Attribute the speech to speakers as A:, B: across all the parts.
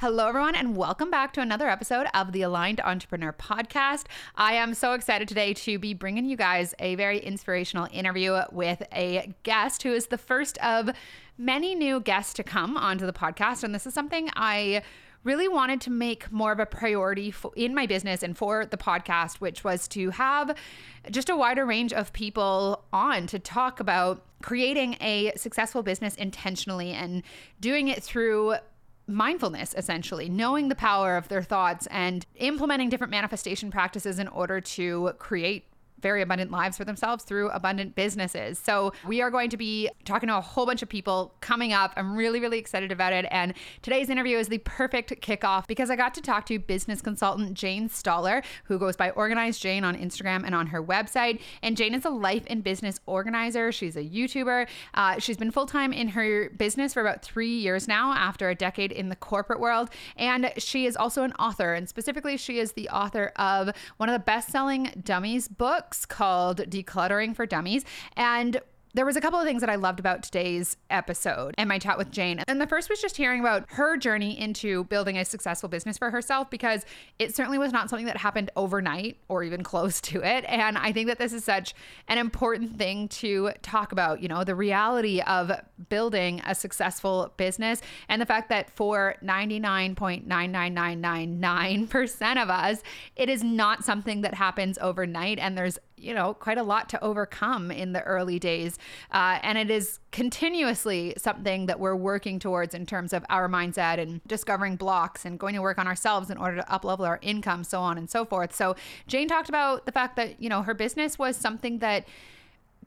A: Hello, everyone, and welcome back to another episode of the Aligned Entrepreneur Podcast. I am so excited today to be bringing you guys a very inspirational interview with a guest who is the first of many new guests to come onto the podcast. And this is something I really wanted to make more of a priority in my business and for the podcast, which was to have just a wider range of people on to talk about creating a successful business intentionally and doing it through mindfulness essentially knowing the power of their thoughts and implementing different manifestation practices in order to create very abundant lives for themselves through abundant businesses. So, we are going to be talking to a whole bunch of people coming up. I'm really, really excited about it. And today's interview is the perfect kickoff because I got to talk to business consultant Jane Stoller, who goes by Organized Jane on Instagram and on her website. And Jane is a life and business organizer. She's a YouTuber. Uh, she's been full time in her business for about three years now after a decade in the corporate world. And she is also an author. And specifically, she is the author of one of the best selling dummies books called Decluttering for Dummies. And there was a couple of things that I loved about today's episode and my chat with Jane. And the first was just hearing about her journey into building a successful business for herself because it certainly was not something that happened overnight or even close to it. And I think that this is such an important thing to talk about, you know, the reality of building a successful business and the fact that for 99.99999% of us, it is not something that happens overnight and there's you know, quite a lot to overcome in the early days. Uh, and it is continuously something that we're working towards in terms of our mindset and discovering blocks and going to work on ourselves in order to uplevel our income, so on and so forth. So Jane talked about the fact that, you know, her business was something that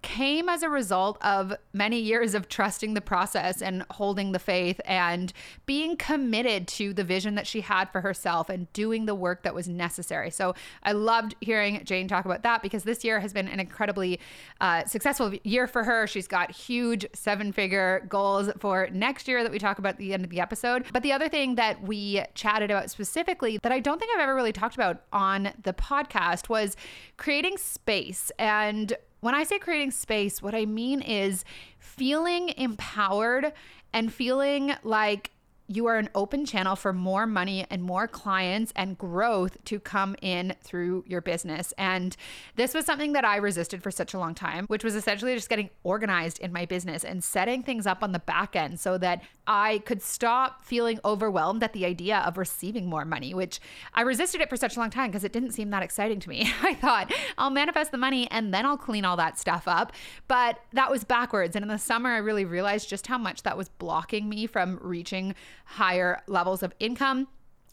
A: came as a result of many years of trusting the process and holding the faith and being committed to the vision that she had for herself and doing the work that was necessary. So I loved hearing Jane talk about that because this year has been an incredibly uh, successful year for her. She's got huge seven figure goals for next year that we talk about at the end of the episode. But the other thing that we chatted about specifically that I don't think I've ever really talked about on the podcast was creating space and when I say creating space, what I mean is feeling empowered and feeling like you are an open channel for more money and more clients and growth to come in through your business. And this was something that I resisted for such a long time, which was essentially just getting organized in my business and setting things up on the back end so that I could stop feeling overwhelmed at the idea of receiving more money, which I resisted it for such a long time because it didn't seem that exciting to me. I thought I'll manifest the money and then I'll clean all that stuff up. But that was backwards. And in the summer, I really realized just how much that was blocking me from reaching higher levels of income.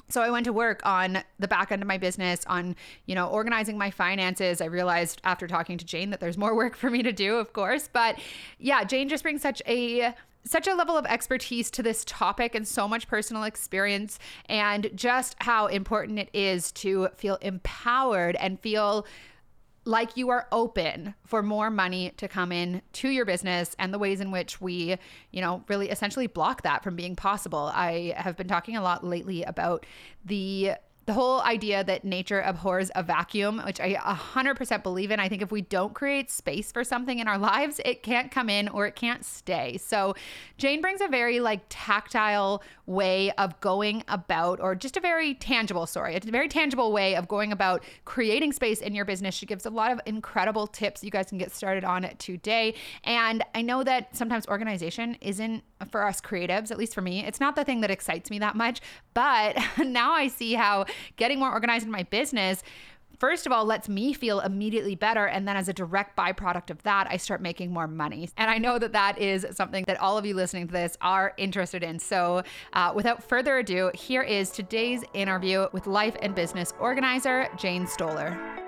A: So I went to work on the back end of my business on, you know, organizing my finances. I realized after talking to Jane that there's more work for me to do, of course, but yeah, Jane just brings such a such a level of expertise to this topic and so much personal experience and just how important it is to feel empowered and feel like you are open for more money to come in to your business and the ways in which we, you know, really essentially block that from being possible. I have been talking a lot lately about the the whole idea that nature abhors a vacuum, which I 100% believe in. I think if we don't create space for something in our lives, it can't come in or it can't stay. So, Jane brings a very like tactile way of going about, or just a very tangible, sorry, a very tangible way of going about creating space in your business. She gives a lot of incredible tips you guys can get started on it today. And I know that sometimes organization isn't for us creatives, at least for me, it's not the thing that excites me that much. But now I see how getting more organized in my business first of all lets me feel immediately better. And then as a direct byproduct of that i start making more money. And i know that that is something that all of you listening to this are interested in. So uh, without further ado here is today's interview with life and business organizer jane stoller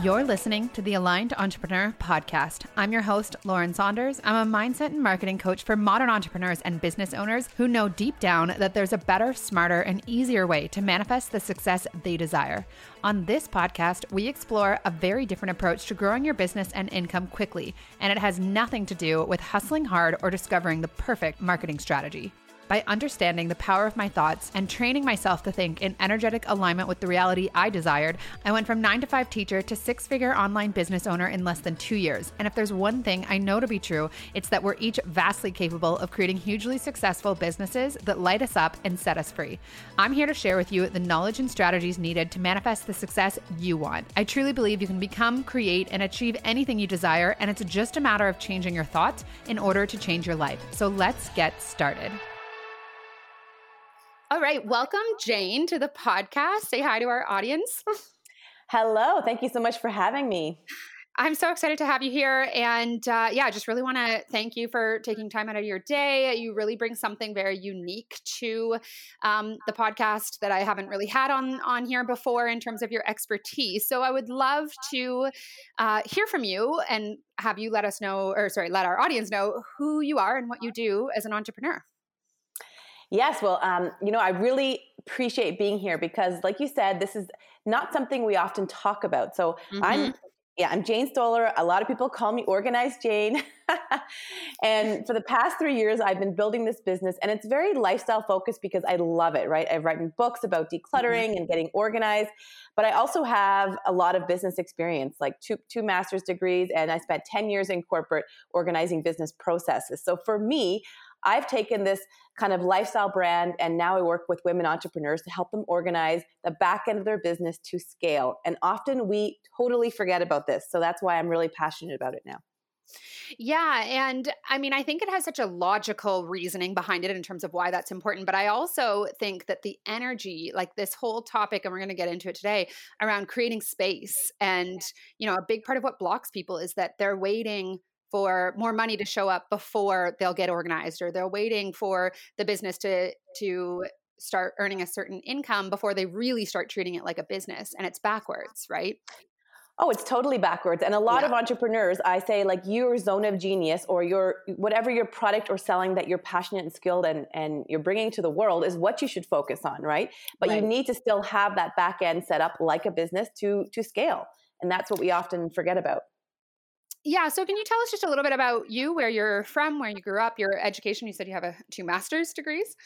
A: you're listening to the Aligned Entrepreneur Podcast. I'm your host, Lauren Saunders. I'm a mindset and marketing coach for modern entrepreneurs and business owners who know deep down that there's a better, smarter, and easier way to manifest the success they desire. On this podcast, we explore a very different approach to growing your business and income quickly, and it has nothing to do with hustling hard or discovering the perfect marketing strategy. By understanding the power of my thoughts and training myself to think in energetic alignment with the reality I desired, I went from nine to five teacher to six figure online business owner in less than two years. And if there's one thing I know to be true, it's that we're each vastly capable of creating hugely successful businesses that light us up and set us free. I'm here to share with you the knowledge and strategies needed to manifest the success you want. I truly believe you can become, create, and achieve anything you desire, and it's just a matter of changing your thoughts in order to change your life. So let's get started. All right. Welcome, Jane, to the podcast. Say hi to our audience.
B: Hello. Thank you so much for having me.
A: I'm so excited to have you here. And uh, yeah, I just really want to thank you for taking time out of your day. You really bring something very unique to um, the podcast that I haven't really had on, on here before in terms of your expertise. So I would love to uh, hear from you and have you let us know, or sorry, let our audience know who you are and what you do as an entrepreneur.
B: Yes, well, um, you know, I really appreciate being here because, like you said, this is not something we often talk about. So mm-hmm. I'm, yeah, I'm Jane Stoller. A lot of people call me Organized Jane. and for the past three years, I've been building this business, and it's very lifestyle focused because I love it. Right, I've written books about decluttering mm-hmm. and getting organized, but I also have a lot of business experience, like two two master's degrees, and I spent ten years in corporate organizing business processes. So for me, I've taken this kind of lifestyle brand and now I work with women entrepreneurs to help them organize the back end of their business to scale. And often we totally forget about this. So that's why I'm really passionate about it now.
A: Yeah. And I mean, I think it has such a logical reasoning behind it in terms of why that's important. But I also think that the energy, like this whole topic, and we're going to get into it today around creating space. And, you know, a big part of what blocks people is that they're waiting for more money to show up before they'll get organized or they're waiting for the business to to start earning a certain income before they really start treating it like a business and it's backwards right
B: Oh, it's totally backwards. And a lot yeah. of entrepreneurs, I say, like your zone of genius or your whatever your product or selling that you're passionate and skilled and, and you're bringing to the world is what you should focus on, right? But right. you need to still have that back end set up like a business to to scale. And that's what we often forget about.
A: Yeah. So, can you tell us just a little bit about you, where you're from, where you grew up, your education? You said you have a two master's degrees.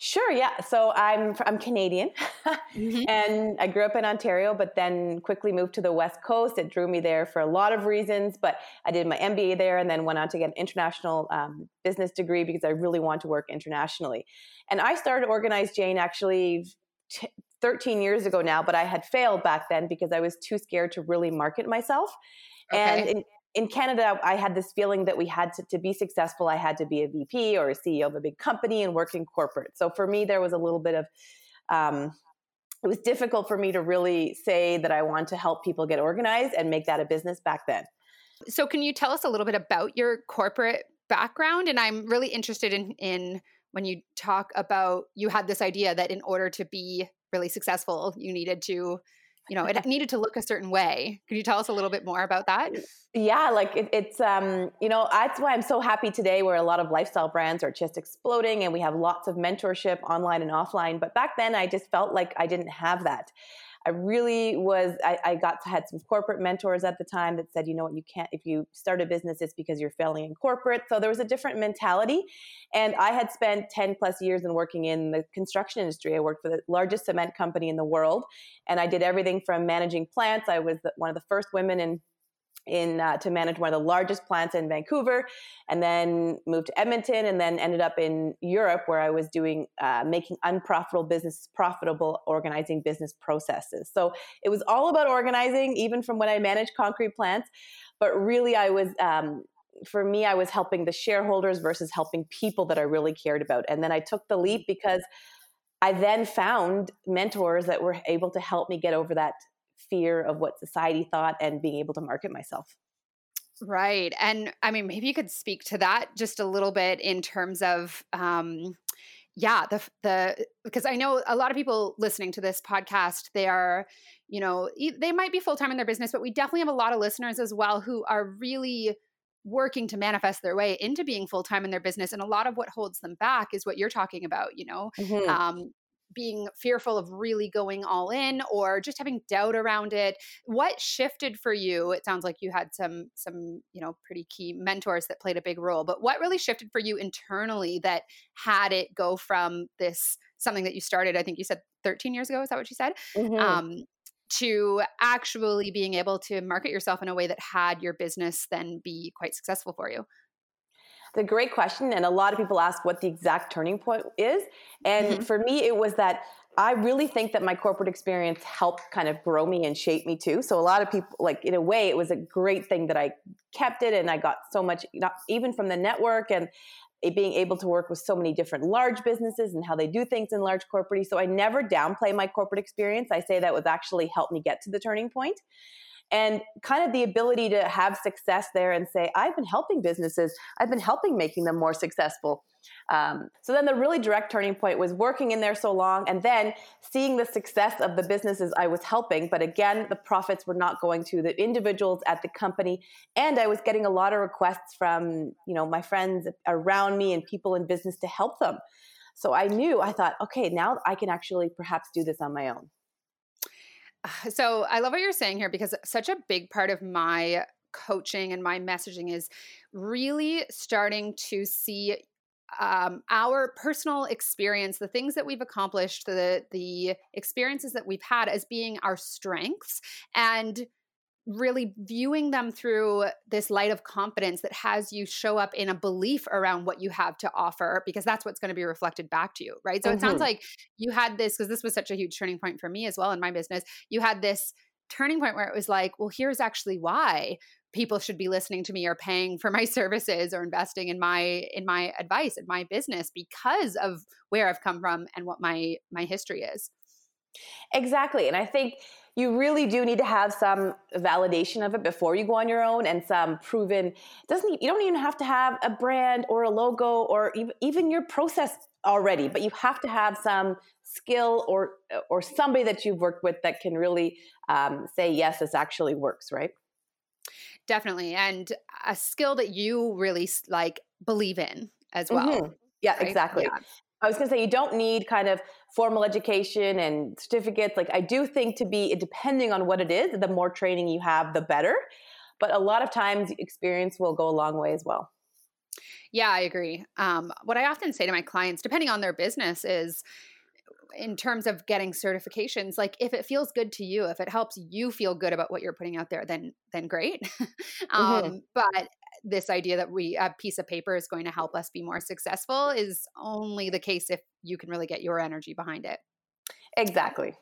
B: Sure. Yeah. So I'm I'm Canadian, mm-hmm. and I grew up in Ontario, but then quickly moved to the West Coast. It drew me there for a lot of reasons, but I did my MBA there, and then went on to get an international um, business degree because I really want to work internationally. And I started Organized Jane actually. T- 13 years ago now, but I had failed back then because I was too scared to really market myself. Okay. And in, in Canada, I had this feeling that we had to, to be successful, I had to be a VP or a CEO of a big company and work in corporate. So for me, there was a little bit of, um, it was difficult for me to really say that I want to help people get organized and make that a business back then.
A: So can you tell us a little bit about your corporate background? And I'm really interested in, in when you talk about you had this idea that in order to be really successful, you needed to you know it needed to look a certain way. Could you tell us a little bit more about that?
B: Yeah like it, it's um you know that's why i'm so happy today where a lot of lifestyle brands are just exploding and we have lots of mentorship online and offline but back then i just felt like i didn't have that I really was, I, I got to, had some corporate mentors at the time that said, you know what, you can't, if you start a business, it's because you're failing in corporate. So there was a different mentality. And I had spent 10 plus years in working in the construction industry. I worked for the largest cement company in the world. And I did everything from managing plants. I was one of the first women in in uh, to manage one of the largest plants in Vancouver, and then moved to Edmonton, and then ended up in Europe where I was doing uh, making unprofitable business profitable, organizing business processes. So it was all about organizing, even from when I managed concrete plants. But really, I was. Um, for me, I was helping the shareholders versus helping people that I really cared about. And then I took the leap because I then found mentors that were able to help me get over that fear of what society thought and being able to market myself.
A: Right. And I mean, maybe you could speak to that just a little bit in terms of, um, yeah, the, the, because I know a lot of people listening to this podcast, they are, you know, they might be full time in their business, but we definitely have a lot of listeners as well who are really working to manifest their way into being full time in their business. And a lot of what holds them back is what you're talking about, you know, mm-hmm. um, being fearful of really going all in or just having doubt around it. What shifted for you? It sounds like you had some some you know pretty key mentors that played a big role but what really shifted for you internally that had it go from this something that you started i think you said 13 years ago is that what you said? Mm-hmm. um, to actually being able to market yourself in a way that had your business then be quite successful for you
B: it's a great question. And a lot of people ask what the exact turning point is. And mm-hmm. for me, it was that I really think that my corporate experience helped kind of grow me and shape me too. So a lot of people, like in a way, it was a great thing that I kept it and I got so much, not even from the network and being able to work with so many different large businesses and how they do things in large corporate. So I never downplay my corporate experience. I say that was actually helped me get to the turning point and kind of the ability to have success there and say i've been helping businesses. I've been helping making them more successful. Um, so then the really direct turning point was working in there so long and then seeing the success of the businesses i was helping but again the profits were not going to the individuals at the company. And i was getting a lot of requests from you know my friends around me and people in business to help them. So i knew i thought okay now i can actually perhaps do this on my own
A: so I love what you're saying here because such a big part of my coaching and my messaging is really starting to see um, our personal experience, the things that we've accomplished, the the experiences that we've had as being our strengths, and really viewing them through this light of confidence that has you show up in a belief around what you have to offer because that's what's going to be reflected back to you right so mm-hmm. it sounds mm-hmm. like you had this because this was such a huge turning point for me as well in my business you had this turning point where it was like well here's actually why people should be listening to me or paying for my services or investing in my in my advice in my business because of where I've come from and what my my history is
B: exactly and i think you really do need to have some validation of it before you go on your own and some proven doesn't you don't even have to have a brand or a logo or even your process already but you have to have some skill or or somebody that you've worked with that can really um, say yes this actually works right
A: definitely and a skill that you really like believe in as well mm-hmm.
B: yeah right? exactly yeah. I was going to say, you don't need kind of formal education and certificates. Like, I do think to be, depending on what it is, the more training you have, the better. But a lot of times, experience will go a long way as well.
A: Yeah, I agree. Um, what I often say to my clients, depending on their business, is in terms of getting certifications like if it feels good to you if it helps you feel good about what you're putting out there then then great um, mm-hmm. but this idea that we a piece of paper is going to help us be more successful is only the case if you can really get your energy behind it.
B: Exactly.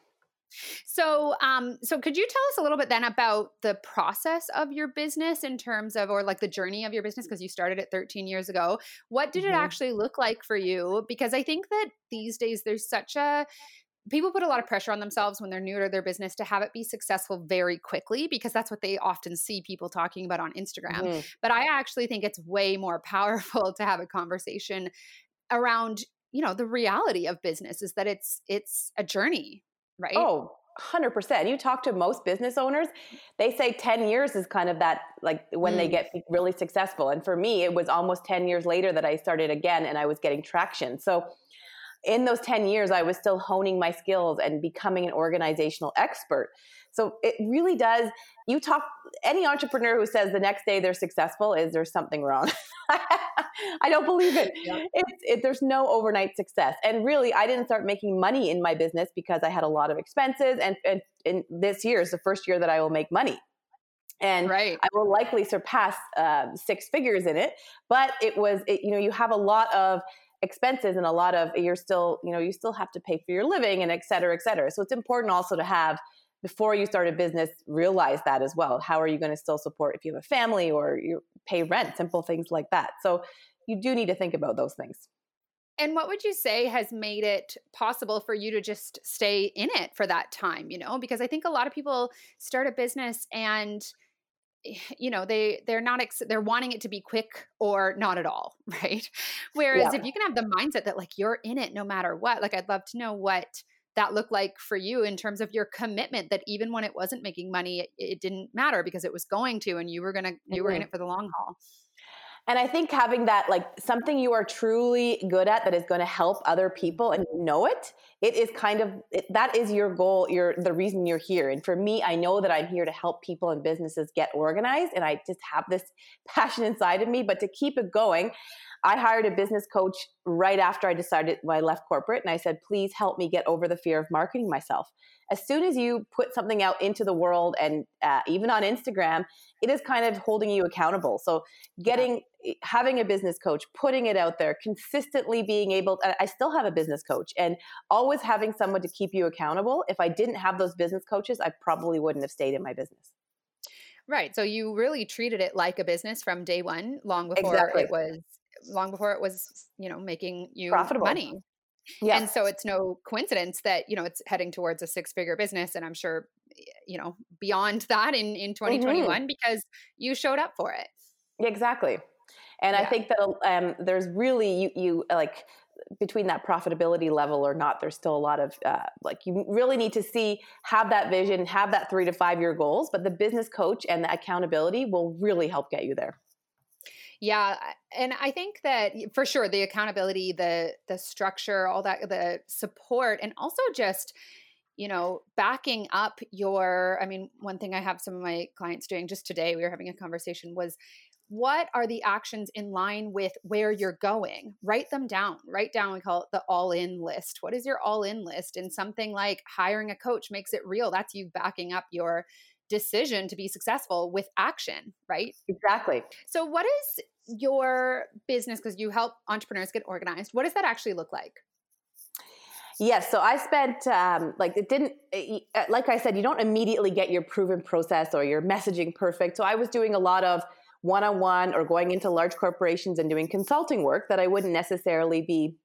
A: So, um, so could you tell us a little bit then about the process of your business in terms of, or like the journey of your business? Because you started it 13 years ago. What did mm-hmm. it actually look like for you? Because I think that these days there's such a people put a lot of pressure on themselves when they're new to their business to have it be successful very quickly because that's what they often see people talking about on Instagram. Mm-hmm. But I actually think it's way more powerful to have a conversation around, you know, the reality of business is that it's it's a journey, right?
B: Oh, 100%. You talk to most business owners, they say 10 years is kind of that, like when mm. they get really successful. And for me, it was almost 10 years later that I started again and I was getting traction. So in those 10 years, I was still honing my skills and becoming an organizational expert. So it really does. You talk, any entrepreneur who says the next day they're successful is there's something wrong. I don't believe it. Yeah. It. There's no overnight success. And really, I didn't start making money in my business because I had a lot of expenses. And, and, and this year is the first year that I will make money and right. I will likely surpass uh, six figures in it. But it was, it, you know, you have a lot of expenses and a lot of you're still you know you still have to pay for your living and et cetera et cetera. So it's important also to have before you start a business realize that as well. How are you going to still support if you have a family or you pay rent simple things like that. So you do need to think about those things.
A: And what would you say has made it possible for you to just stay in it for that time you know? Because i think a lot of people start a business and you know they they're not ex- they're wanting it to be quick or not at all right whereas yeah. if you can have the mindset that like you're in it no matter what like i'd love to know what that looked like for you in terms of your commitment that even when it wasn't making money it, it didn't matter because it was going to and you were gonna you mm-hmm. were in mm-hmm. it for the long haul
B: And I think having that, like something you are truly good at that is going to help other people and you know it, it is kind of, it, that is your goal, your, the reason you're here. And for me, I know that I'm here to help people and businesses get organized. And I just have this passion inside of me. But to keep it going, I hired a business coach right after I decided when I left corporate. And I said, please help me get over the fear of marketing myself. As soon as you put something out into the world and uh, even on instagram it is kind of holding you accountable. So getting eh, having a business coach putting it out there consistently being able i still have a business coach and always having someone to keep you accountable. If i didn't have those business coaches i probably wouldn't have stayed in my business.
A: Right. So you really treated it like a business from day one long before exactly. it was long before it was you know making you Profitable. money yeah. And so it's no coincidence that, you know, it's heading towards a six figure business. And I'm sure, you know, beyond that in, in 2021 mm-hmm. because you showed up for it.
B: Exactly. And yeah. I think that um, there's really, you, you like, between that profitability level or not, there's still a lot of uh, like you really need to see, have that vision, have that three to five year goals. But the business coach and the accountability will really help get you there.
A: Yeah, and I think that for sure the accountability, the the structure, all that the support and also just you know, backing up your I mean, one thing I have some of my clients doing just today we were having a conversation was what are the actions in line with where you're going? Write them down. Write down, we call it the all in list. What is your all in list? And something like hiring a coach makes it real. That's you backing up your decision to be successful with action, right?
B: Exactly.
A: So, what is your business? Because you help entrepreneurs get organized. What does that actually look like?
B: Yes, so I spent um, like it didn't eh, eh, like I said you don't immediately get your proven process or your messaging perfect. So I was doing a lot of one-on-one or going into large corporations and doing consulting work that I wouldn't necessarily be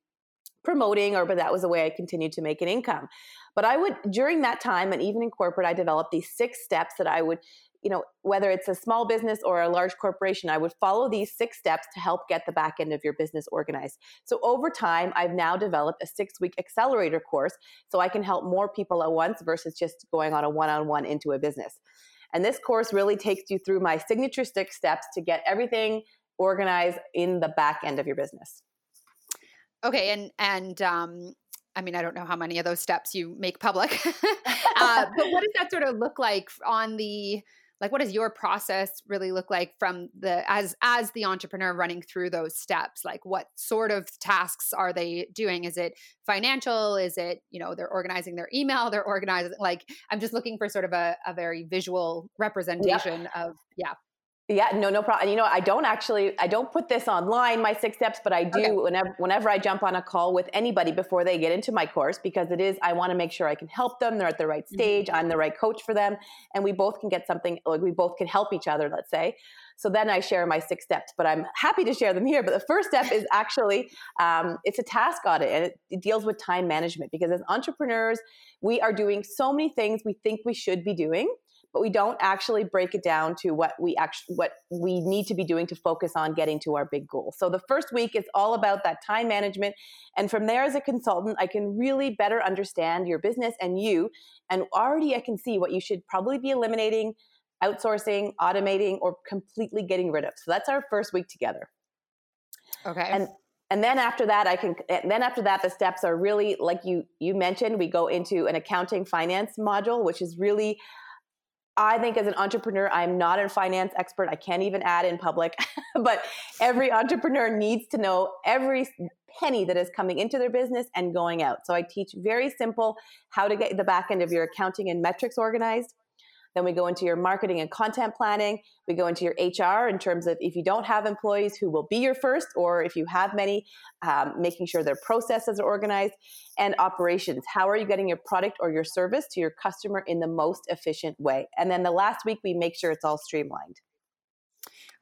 B: promoting or but that was a way I continued to make an income. But I would, during that time, and even in corporate, I developed these six steps that I would, you know, whether it's a small business or a large corporation, I would follow these six steps to help get the back end of your business organized. So over time, I've now developed a six week accelerator course so I can help more people at once versus just going on a one on one into a business. And this course really takes you through my signature six steps to get everything organized in the back end of your business.
A: Okay, and and um, I mean, I don't know how many of those steps you make public, uh, but what does that sort of look like on the like? What does your process really look like from the as as the entrepreneur running through those steps? Like, what sort of tasks are they doing? Is it financial? Is it you know they're organizing their email? They're organizing like I'm just looking for sort of a, a very visual representation of yeah.
B: Yeah, no, no problem. You know, I don't actually, I don't put this online, my six steps, but I do okay. whenever, whenever I jump on a call with anybody before they get into my course, because it is, I want to make sure I can help them. They're at the right mm-hmm. stage. Mm-hmm. I'm the right coach for them. And we both can get something, like we both can help each other, let's say. So then I share my six steps, but I'm happy to share them here. But the first step is actually, um, it's a task audit and it, it deals with time management because as entrepreneurs, we are doing so many things we think we should be doing but we don't actually break it down to what we actually what we need to be doing to focus on getting to our big goal. So the first week is all about that time management and from there as a consultant I can really better understand your business and you and already I can see what you should probably be eliminating, outsourcing, automating or completely getting rid of. So that's our first week together.
A: Okay.
B: And and then after that i can then after that the steps are really like you you mentioned we go into an accounting finance module which is really I think as an entrepreneur, I'm not a finance expert. I can't even add in public, but every entrepreneur needs to know every penny that is coming into their business and going out. So I teach very simple how to get the back end of your accounting and metrics organized. Then we go into your marketing and content planning. We go into your HR in terms of if you don't have employees who will be your first, or if you have many, um, making sure their processes are organized. And operations. How are you getting your product or your service to your customer in the most efficient way? And then the last week, we make sure it's all streamlined.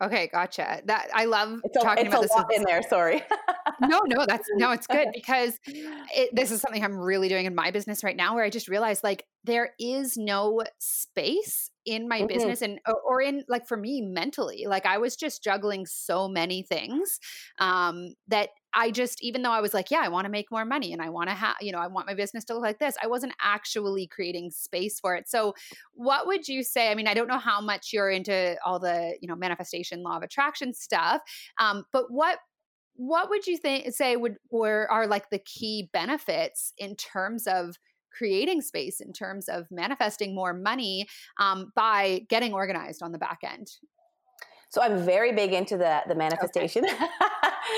A: Okay, gotcha. That I love
B: it's a,
A: talking
B: it's
A: about this.
B: in there. Sorry.
A: no, no, that's no, it's good because it, this is something I'm really doing in my business right now, where I just realized like there is no space in my mm-hmm. business and or in like for me mentally like i was just juggling so many things um that i just even though i was like yeah i want to make more money and i want to have you know i want my business to look like this i wasn't actually creating space for it so what would you say i mean i don't know how much you're into all the you know manifestation law of attraction stuff um but what what would you think say would or are like the key benefits in terms of creating space in terms of manifesting more money um, by getting organized on the back end
B: so I'm very big into the the manifestation. Okay.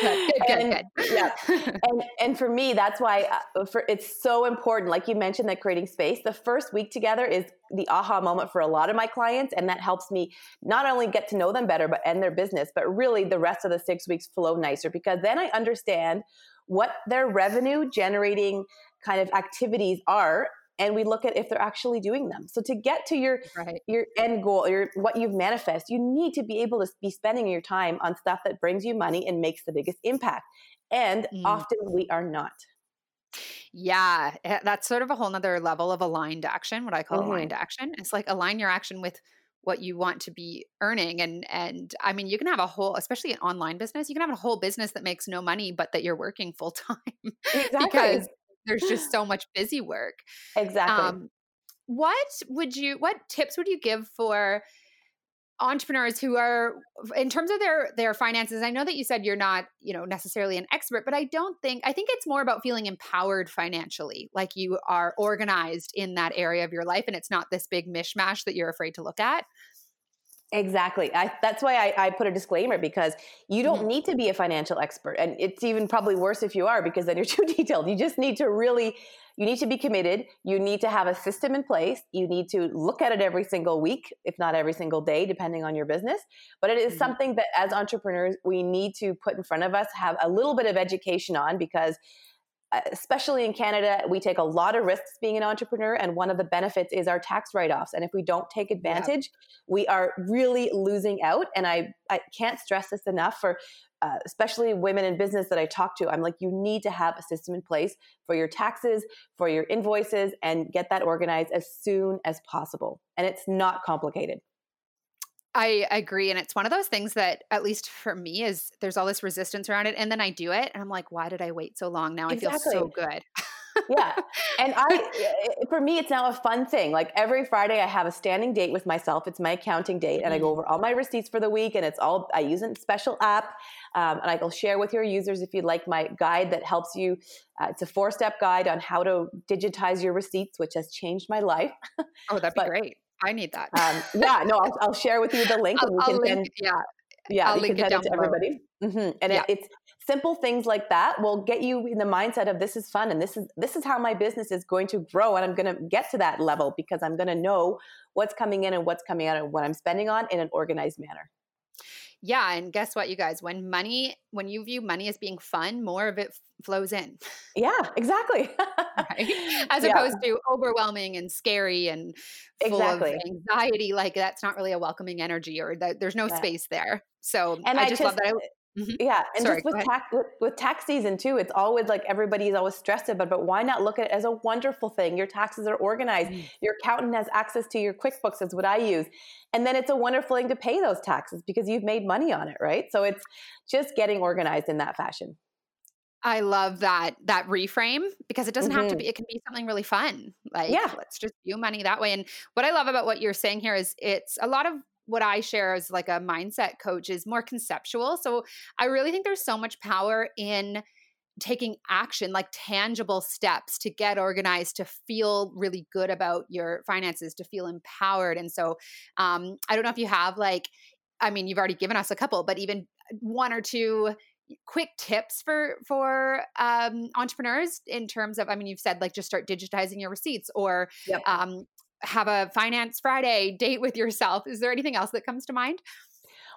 A: good, good, and,
B: good. yeah, and and for me, that's why uh, for it's so important. Like you mentioned, that creating space. The first week together is the aha moment for a lot of my clients, and that helps me not only get to know them better, but end their business. But really, the rest of the six weeks flow nicer because then I understand what their revenue generating kind of activities are and we look at if they're actually doing them. So to get to your right. your end goal, your what you've manifest, you need to be able to be spending your time on stuff that brings you money and makes the biggest impact. And mm. often we are not.
A: Yeah, eh, that's sort of a whole nother level of aligned action, what I call mm-hmm. aligned action. It's like align your action with what you want to be earning and and i mean you can have a whole especially an online business you can have a whole business that makes no money but that you're working full time exactly. because there's just so much busy work.
B: Exactly. Um,
A: what would you what tips would you give for entrepreneurs who are in terms of their their finances i know that you said you're not you know necessarily an expert but i don't think i think it's more about feeling empowered financially like you are organized in that area of your life and it's not this big mishmash that you're afraid to look at
B: Exactly. I, that's why I, I, put a disclaimer because you don't mm-hmm. need to be a financial expert. And it's even probably worse if you are because then you're too detailed. You just need to really, you need to be committed. You need to have a system in place. You need to look at it every single week, if not every single day, depending on your business. But it is mm-hmm. something that as entrepreneurs, we need to put in front of us, have a little bit of education on because especially in Canada, we take a lot of risks being an entrepreneur, and one of the benefits is our tax write offs. And if we don't take advantage, yeah. we are really losing out. And I, I can't stress this enough for uh, especially women in business that I talk to. I'm like, you need to have a system in place for your taxes, for your invoices, and get that organized as soon as possible. And it's not complicated.
A: I agree. And it's one of those things that, at least for me, is there's all this resistance around it. And then I do it and I'm like, why did I wait so long? Now exactly. I feel so good.
B: yeah. And I, for me, it's now a fun thing. Like every Friday, I have a standing date with myself. It's my accounting date. And I go mm-hmm. over all my receipts for the week. And it's all, I use a special app. Um, and I will share with your users if you'd like my guide that helps you. Uh, it's a four step guide on how to digitize your receipts, which has changed my life.
A: Oh, that'd be but, great. I need that. Um,
B: yeah, no, I'll, I'll, share with you the link.
A: and we can link, send, yeah,
B: yeah, I'll link can send it, to everybody. Mm-hmm. And yeah. it, it's simple things like that will get you in the mindset of this is fun and this is this is how my business is going to grow and I'm going to get to that level because I'm going to know what's coming in and what's coming out and what I'm spending on in an organized manner.
A: Yeah, and guess what, you guys? When money, when you view money as being fun, more of it f- flows in.
B: Yeah, exactly.
A: right? As yeah. opposed to overwhelming and scary and full exactly. of anxiety. Like that's not really a welcoming energy, or that there's no yeah. space there. So and I, I just, love that. I,
B: Mm-hmm. Yeah, and Sorry, just with tax with, with, tax season too, it's always like everybody's always stressed about. But why not look at it as a wonderful thing? Your taxes are organized. Mm. Your accountant has access to your QuickBooks. Is what I use, and then it's a wonderful thing to pay those taxes because you've made money on it, right? So it's just getting organized in that fashion.
A: I love that that reframe because it doesn't mm-hmm. have to mm-hmm. be it can be something really fun. Like yeah. let's just view money that way. And what I love about what you're saying here is it's a lot of what I share as like a mindset coach is more conceptual. So I really think there's so much power in taking action, like tangible steps to get organized, to feel really good about your finances, to feel empowered. And so um, I don't know if you have like, I mean, you've already given us a couple, but even one or two quick tips for for um, entrepreneurs in terms of i mean you've said like just start digitizing your receipts or yep. um, have a finance Friday date with yourself. Is there anything else that comes to mind?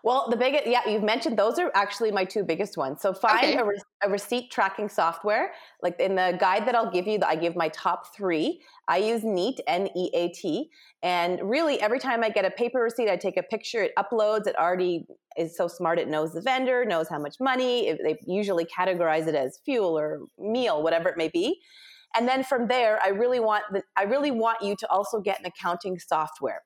B: Well, the biggest, yeah, you've mentioned those are actually my two biggest ones. So find okay. a, re- a, receipt tracking software. Like in the guide that I'll give you, I give my top three. I use Neat, N E A T. And really, every time I get a paper receipt, I take a picture, it uploads, it already is so smart, it knows the vendor, knows how much money. It, they usually categorize it as fuel or meal, whatever it may be. And then from there, I really want the, I really want you to also get an accounting software.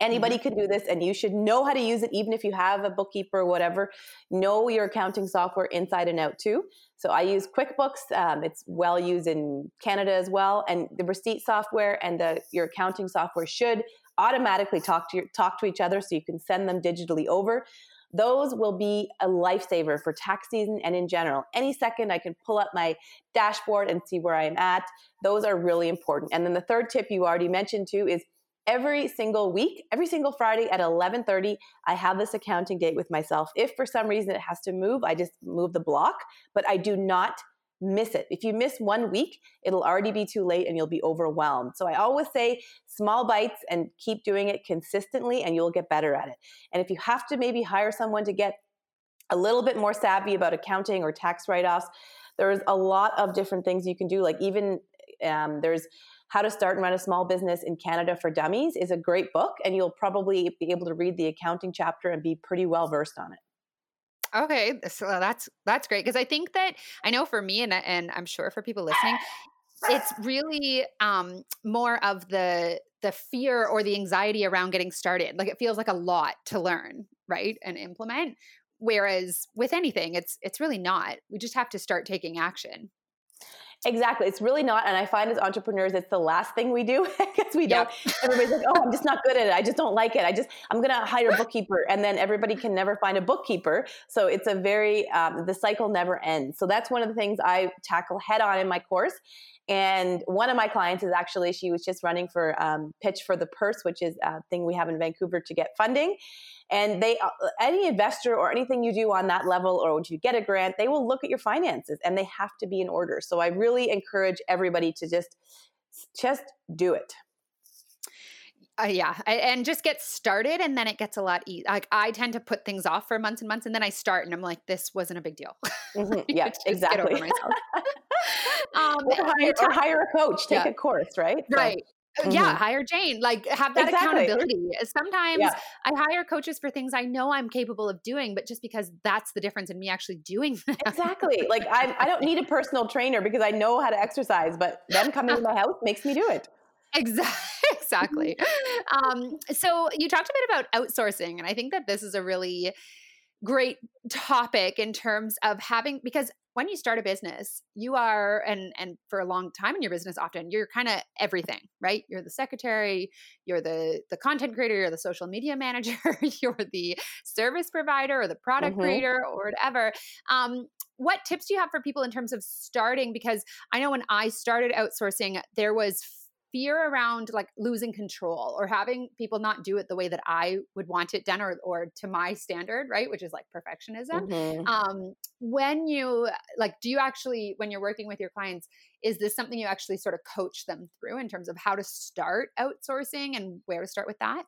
B: Anybody mm-hmm. can do this, and you should know how to use it, even if you have a bookkeeper or whatever. Know your accounting software inside and out too. So I use QuickBooks. Um, it's well used in Canada as well, and the receipt software and the your accounting software should automatically talk to your, talk to each other, so you can send them digitally over. Those will be a lifesaver for tax season and in general. Any second, I can pull up my dashboard and see where I'm at. Those are really important. And then the third tip you already mentioned too is every single week every single friday at 11.30 i have this accounting date with myself if for some reason it has to move i just move the block but i do not miss it. If you miss one week it'll already be too late and you'll be overwhelmed. So i always say small bites and keep doing it consistently and you'll get better at it. And if you have to maybe hire someone to get a little bit more savvy about accounting or tax write-offs there's a lot of different things you can do. Like even um, there's how to Start and Run a Small Business in Canada for Dummies is a great book, and you'll probably be able to read the accounting chapter and be pretty well versed on it.
A: Okay, so that's that's great because I think that I know for me and and I'm sure for people listening, it's really um, more of the the fear or the anxiety around getting started. Like it feels like a lot to learn, right, and implement. Whereas with anything, it's it's really not. We just have to start taking action.
B: Exactly. It's really not. And I find as entrepreneurs, it's the last thing we do because we don't. Yep. Everybody's like, oh, I'm just not good at it. I just don't like it. I just, I'm going to hire a bookkeeper. And then everybody can never find a bookkeeper. So it's a very, um, the cycle never ends. So that's one of the things I tackle head on in my course. And one of my clients is actually, she was just running for um, Pitch for the Purse, which is a thing we have in Vancouver to get funding. And they, uh, any investor or anything you do on that level, or would you get a grant, they will look at your finances and they have to be in order. So I really encourage everybody to just, just do it.
A: Uh, yeah, I, and just get started, and then it gets a lot easier. Like I tend to put things off for months and months, and then I start, and I'm like, "This wasn't a big deal."
B: Mm-hmm. Yeah, exactly. um, or, hire, or, hire, a coach, take yeah. a course, right?
A: Right. Uh, mm-hmm. Yeah, hire Jane. Like have that exactly. accountability. Sometimes yeah. I hire coaches for things I know I'm capable of doing, but just because that's the difference in me actually doing.
B: Exactly. Like I, I don't need a personal trainer because I know how to exercise, but them coming to my house makes me do it.
A: Exactly. Exactly. um, so you talked a bit about outsourcing, and I think that this is a really great topic in terms of having because when you start a business you are and and for a long time in your business often you're kind of everything right? You're the secretary you're the the content creator you're the social media manager you're the service provider or the product mm-hmm. creator or whatever. Um, what tips do you have for people in terms of starting? Because i know when i started outsourcing there was fear around like losing control or having people not do it the way that I would want it done or, or to my standard, right? Which is like perfectionism. Mm-hmm. Um, when you like, do you actually, when you're working with your clients, is this something you actually sort of coach them through in terms of how to start outsourcing and where to start with that?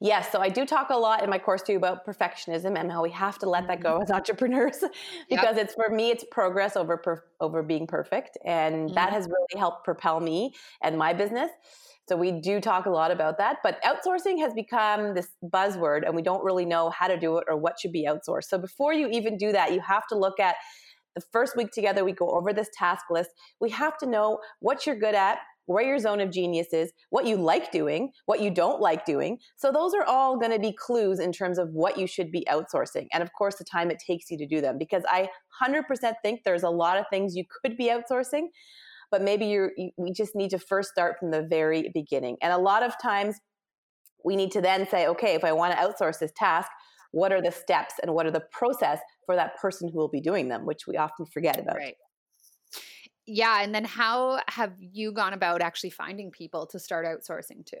B: Yes, so I do talk a lot in my course too about perfectionism and how we have to let that go mm-hmm. as entrepreneurs because yep. it's for me it's progress over per, over being perfect and mm-hmm. that has really helped propel me and my business. So we do talk a lot about that, but outsourcing has become this buzzword and we don't really know how to do it or what should be outsourced. So before you even do that, you have to look at the first week together we go over this task list. We have to know what you're good at, where your zone of genius is, what you like doing, what you don't like doing. So those are all going to be clues in terms of what you should be outsourcing. And of course, the time it takes you to do them. Because I 100% think there's a lot of things you could be outsourcing, but maybe you're, you, we just need to first start from the very beginning. And a lot of times we need to then say, okay, if I want to outsource this task, what are the steps and what are the process for that person who will be doing them, which we often forget about.
A: Right yeah and then how have you gone about actually finding people to start outsourcing to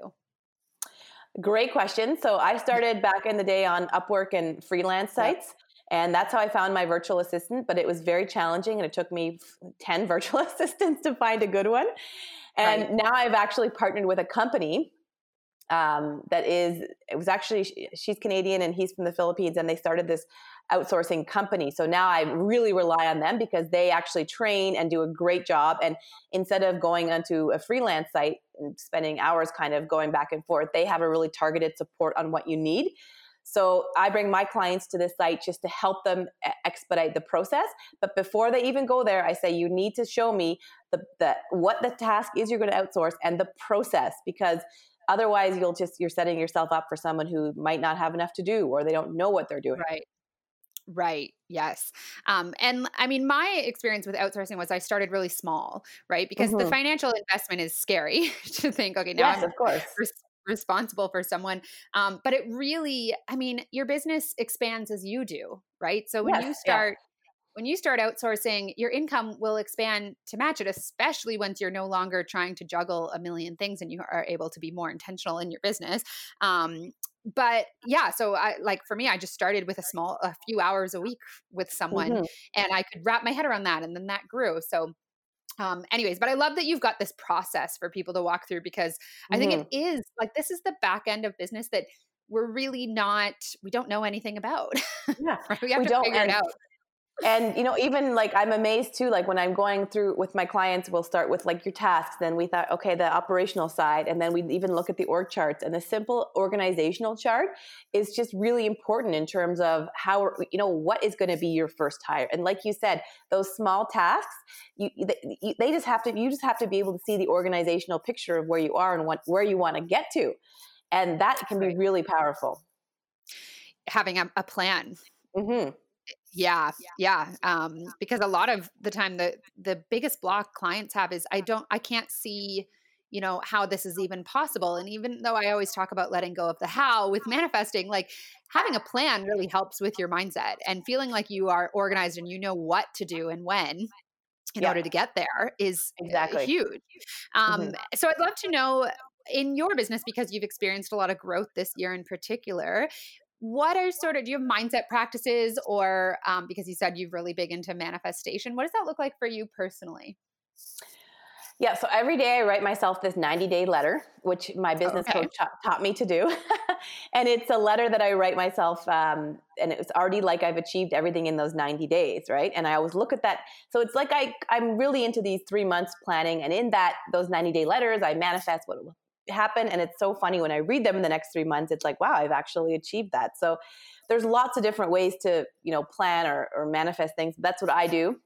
B: great question so i started back in the day on upwork and freelance sites and that's how i found my virtual assistant but it was very challenging and it took me 10 virtual assistants to find a good one and right. now i've actually partnered with a company um, that is it was actually she's canadian and he's from the philippines and they started this outsourcing company. So now i really rely on them because they actually train and do a great job. And instead of going onto a freelance site and spending hours kind of going back and forth they have a really targeted support on what you need. So I bring my clients to this site just to help them expedite the process. But before they even go there, I say, you need to show me the, the what the task is you're going to outsource and the process because otherwise you'll just you're setting yourself up for someone who might not have enough to do or they don't know what they're doing.
A: Right Right. Yes. Um, and I mean, my experience with outsourcing was I started really small, right? Because mm-hmm. the financial investment is scary to think, okay, now
B: yes, I'm of course.
A: Res- responsible for someone. Um, but it really, I mean, your business expands as you do, right? So when yes, you start, when you start outsourcing, your income will expand to match it, especially once you're no longer trying to juggle a million things and you are able to be more intentional in your business. Um, but yeah, so I like for me, I just started with a small, a few hours a week with someone, mm-hmm. and I could wrap my head around that, and then that grew. So um, anyways, but I love that you've got this process for people to walk through because I mm-hmm. think it mm-hmm. like this is the back end of business that we're really not we don't know anything about.
B: Yeah, we have we to figure and, it out and you know even like i'm amazed too like when i'm going through with my clients we'll start with like your tasks then we thought okay the operational side and then we even look at the org charts. And the simple organizational chart is just really important in terms of how you know what is going to be your first hire. And like you said those small tasks you, they just have to you just have to be able to see the organizational picture of where you are and what where you want to get to. And that can be really powerful.
A: Having a, a plan.
B: Mm-hmm
A: yeah, yeah. Um, because a lot of the time, the the biggest block clients have is I don't, I can't see, you know, how this is even possible. And even though I always talk about letting go of the how with manifesting, like having a plan really helps with your mindset and feeling like you are organized and you know what to do and when in yeah. order to get there is
B: exactly
A: huge. Um, mm-hmm. So I'd love to know in your business because you've experienced a lot of growth this year in particular what are sort of do you have mindset practices or um, because you said you're really big into manifestation what does that look like for you personally?
B: Yeah so every day i write myself this 90 day letter which my business okay. coach ta- taught me to do. And it's a letter that i write myself um, and it's already like i've achieved everything in those 90 days right? And i always look at that so it's like I, i'm really into these three months planning and in that those 90 day letters i manifest what happen and it's so funny when i read them in the next three months it's like wow i've actually achieved that so there's lots of different ways to you know plan or, or manifest things that's what i do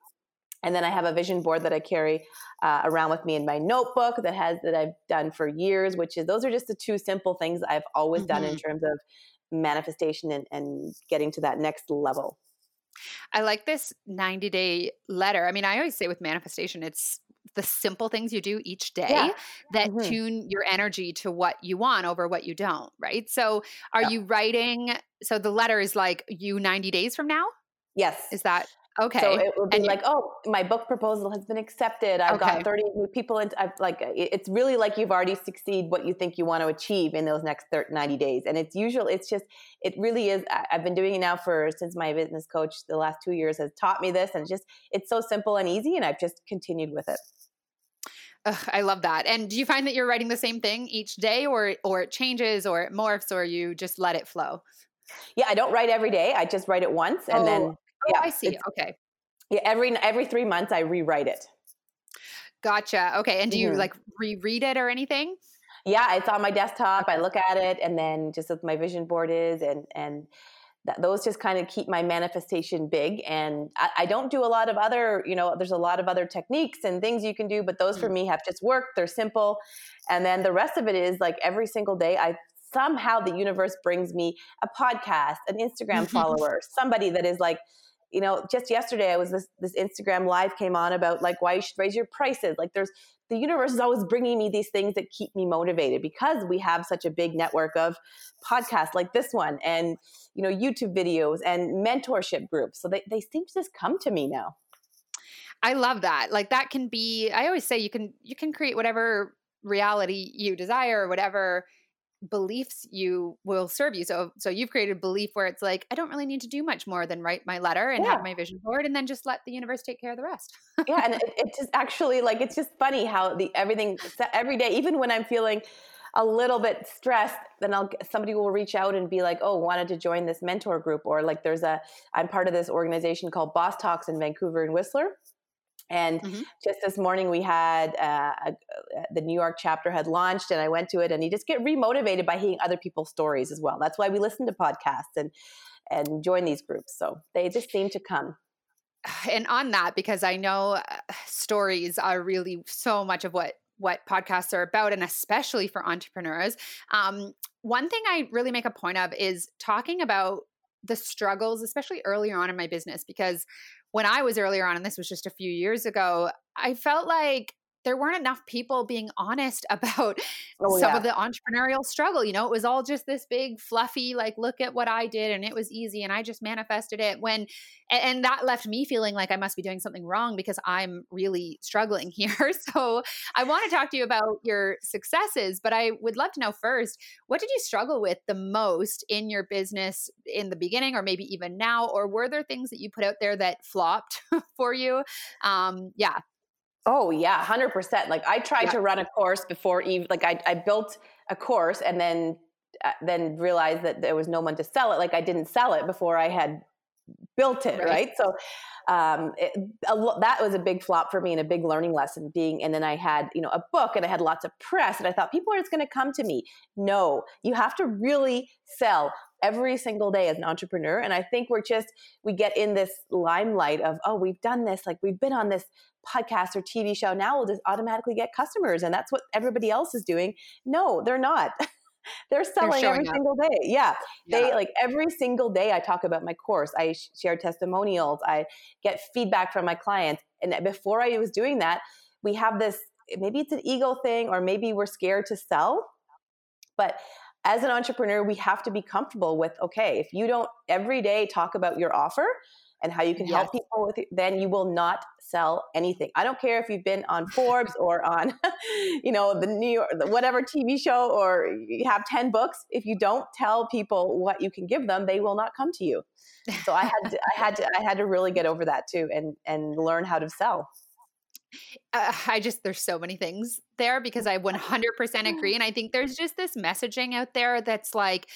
B: and then i have a vision board that i carry uh, around with me in my notebook that has that i've done for years which is those are just the two simple things i've always mm-hmm. done in mm-hmm. terms of manifestation and, and getting to that next level
A: I like this 90 day letter. I mean, I always say with manifestation, it's the simple things you do each day yeah. that mm-hmm. tune your energy to what you want over what you don't, right? So, are yeah. you writing? So, the letter is like you 90 days from now?
B: Yes.
A: Is that Okay.
B: So it would be and like, oh, my book proposal has been accepted. I've okay. got 30 new people. And I've like, it's really like you've already succeed what you think you want to achieve in those next 30, 90 days. And it's usual. It's just, it really is. I've been doing it now for, since my business coach the last two years has taught me this and just, it's so simple and easy. And I've just continued with it.
A: Ugh, I love that. And do you find that you're writing the same thing each day or or it changes or it morphs or you just let it flow?
B: Yeah, I don't write every day. I just write it once and oh. then oh,
A: I see. Okay.
B: Yeah, every every 3 months I rewrite it.
A: Gotcha. Okay. And do mm-hmm. you like reread it or anything?
B: Yeah, it's on my desktop. I look at it and then just what my vision board is and and that those just kind of keep my manifestation big and I, I, don't do a lot of other you know there's a lot of other techniques and things you can do but those for mm. me have just worked they're simple and then the rest of it is like every single day i somehow the universe brings me a podcast an instagram follower somebody that is like you know just yesterday i was this this instagram live came on about like why you should raise your prices like there's the universe is always bringing me these things that keep me motivated because we have such a big network of podcasts like this one and you know youtube videos and mentorship groups. So they, they seem to just come to me now.
A: I love that. Like that can be i always say you can you can create whatever reality you desire or whatever beliefs you will serve you. So so you've created a belief where it's like I don't really need to do much more than write my letter and yeah. have my vision board and then just let the universe take care of the rest.
B: yeah, and it, it's just actually like it's just funny how the everything every day even when I'm feeling a little bit stressed then I'll somebody will reach out and be like, "Oh, wanted to join this mentor group or like there's a I'm part of this organization called Boss Talks in Vancouver and Whistler." And mm-hmm. just this morning, we had uh, a, the New York chapter had launched, and I went to it, and you just get remotivated by hearing other people's stories as well. That's why we listen to podcasts and and join these groups. So they just seem to come.
A: and on that because I know uh, stories are really so much of what what podcasts are about and especially for entrepreneurs. Um, one thing I really make a point of is talking about the struggles, especially earlier on in my business, because when I was earlier on, and this was just a few years ago, I felt like there weren't enough people being honest about oh, some yeah. of the entrepreneurial struggle. You know, it was all just this big, fluffy, like, look at what I did and it was easy and I just manifested it. When, and that left me feeling like I must be doing something wrong because I'm really struggling here. So I want to talk to you about your successes, but I would love to know first, what did you struggle with the most in your business in the beginning or maybe even now? Or were there things that you put out there that flopped for you? Um, yeah,
B: Oh yeah, hundred percent. Like I tried yeah. to run a course before even like I, I built a course and then uh, then realized that there was no one to sell it. Like I didn't sell it before I had built it, right? right? So um, it, a, that was a big flop for me and a big learning lesson. Being and then I had you know a book and I had lots of press and I thought people are just going to come to me. No, you have to really sell every single day as an entrepreneur. And I think we're just, we get in this limelight of, oh, we've done this, like we've been on this podcast or TV show. Now we'll just automatically get customers. And that's what everybody else is doing. No, they're not. they're selling they're every up. single day. Yeah. yeah. They like every single day I talk about my course. I share testimonials. I get feedback from my clients. And before I was doing that, we have this maybe it's an ego thing or maybe we're scared to sell. But as an entrepreneur, we have to be comfortable with okay, if you don't every day talk about your offer and how you can yes. help people with it, then you will not sell anything. I don't care if you've been on Forbes or on, you know, the New York, whatever TV show, or you have 10 books. If you don't tell people what you can give them, they will not come to you. So I had to, I had to, I had to really get over that too and, and learn how to sell.
A: Uh, I just, there's so many things there because I 100% agree. And I think there's just this messaging out there that's like,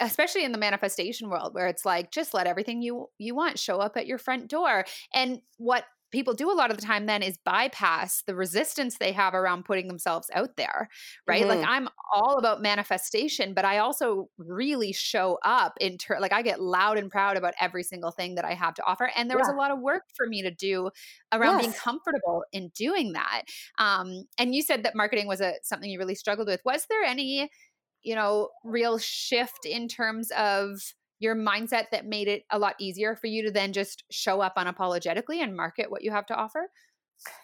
A: especially in the manifestation world where it's like just let everything you you want show up at your front door and what people do a lot of the time then is bypass the resistance they have around putting themselves out there right mm-hmm. like i'm all about manifestation but i also really show up in ter- like i get loud and proud about every single thing that i have to offer and there yeah. was a lot of work for me to do around yes. being comfortable in doing that um, and you said that marketing was a something you really struggled with was there any you know real shift in terms of your mindset that made it a lot easier for you to then just show up unapologetically and market what you have to offer?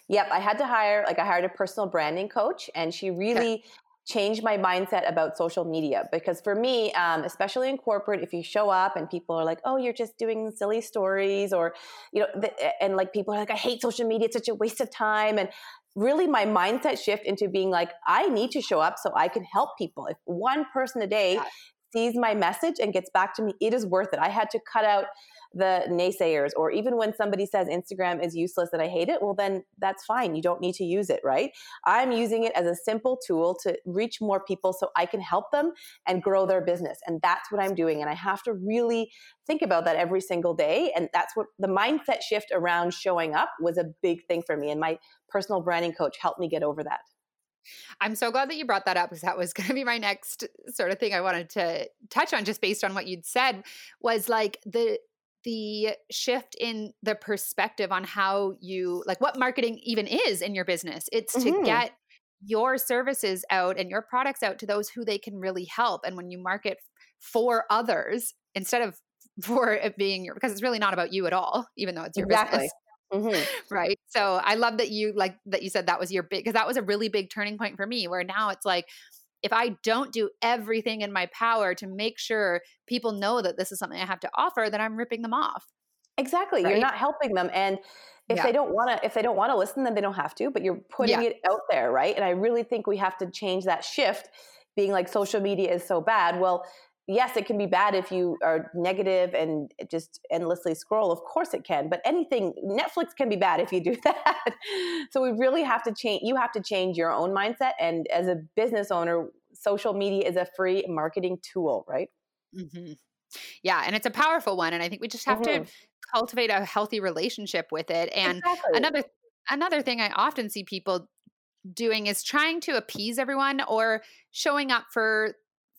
B: Yep, I had to hire like I hired a personal branding coach and she really okay. changed my mindset about social media because for me, um, especially in corporate, if you show up and people are like, "Oh, you're just doing silly stories," or you know, the, and like people are like, "I hate social media; it's such a waste of time," and really my mindset shift into being like i need to show up so i can help people if one person a day sees my message and gets back to me, it is worth it. I had to cut out the naysayers, or even when somebody says Instagram is useless and I hate it, well, then that's fine. You don't need to use it, right? I'm using it as a simple tool to reach more people so I can help them and grow their business. And that's what I'm doing. And I have to really think about that every single day. And that's what the mindset shift around showing up was a big thing for me. And my personal branding coach helped me get over that.
A: I'm so glad that you brought that up because that was going to be my next sort of thing I wanted to touch on just based on what you'd said was like the the shift in the perspective on how you like what marketing even is in your business. It's to mm-hmm. get your services out and your products out to those who they can really help and when you market for others instead of for it being your because it's really not about you at all even though it's your exactly. business Mm-hmm. right so i love that you like that you said that was your big because that was a really big turning point for me where now it's like if i don't do everything in my power to make sure people know that this is something i have to offer then i'm ripping them off
B: exactly right? you're not helping them and if yeah. they don't want to if they don't want to listen then they don't have to but you're putting yeah. it out there right and i really think we have to change that shift being like social media is so bad well yes, it can be bad if you are negative and just endlessly scroll. Of course it can, but anything, Netflix can be bad if you do that. so we really have to change, you have to change your own mindset. And as a business owner, social media is a free marketing tool, right?
A: Mm-hmm. Yeah. And it's a powerful one. And I think we just have mm-hmm. to cultivate a healthy relationship with it. And exactly. another, another thing I often see people doing is trying to appease everyone or showing up for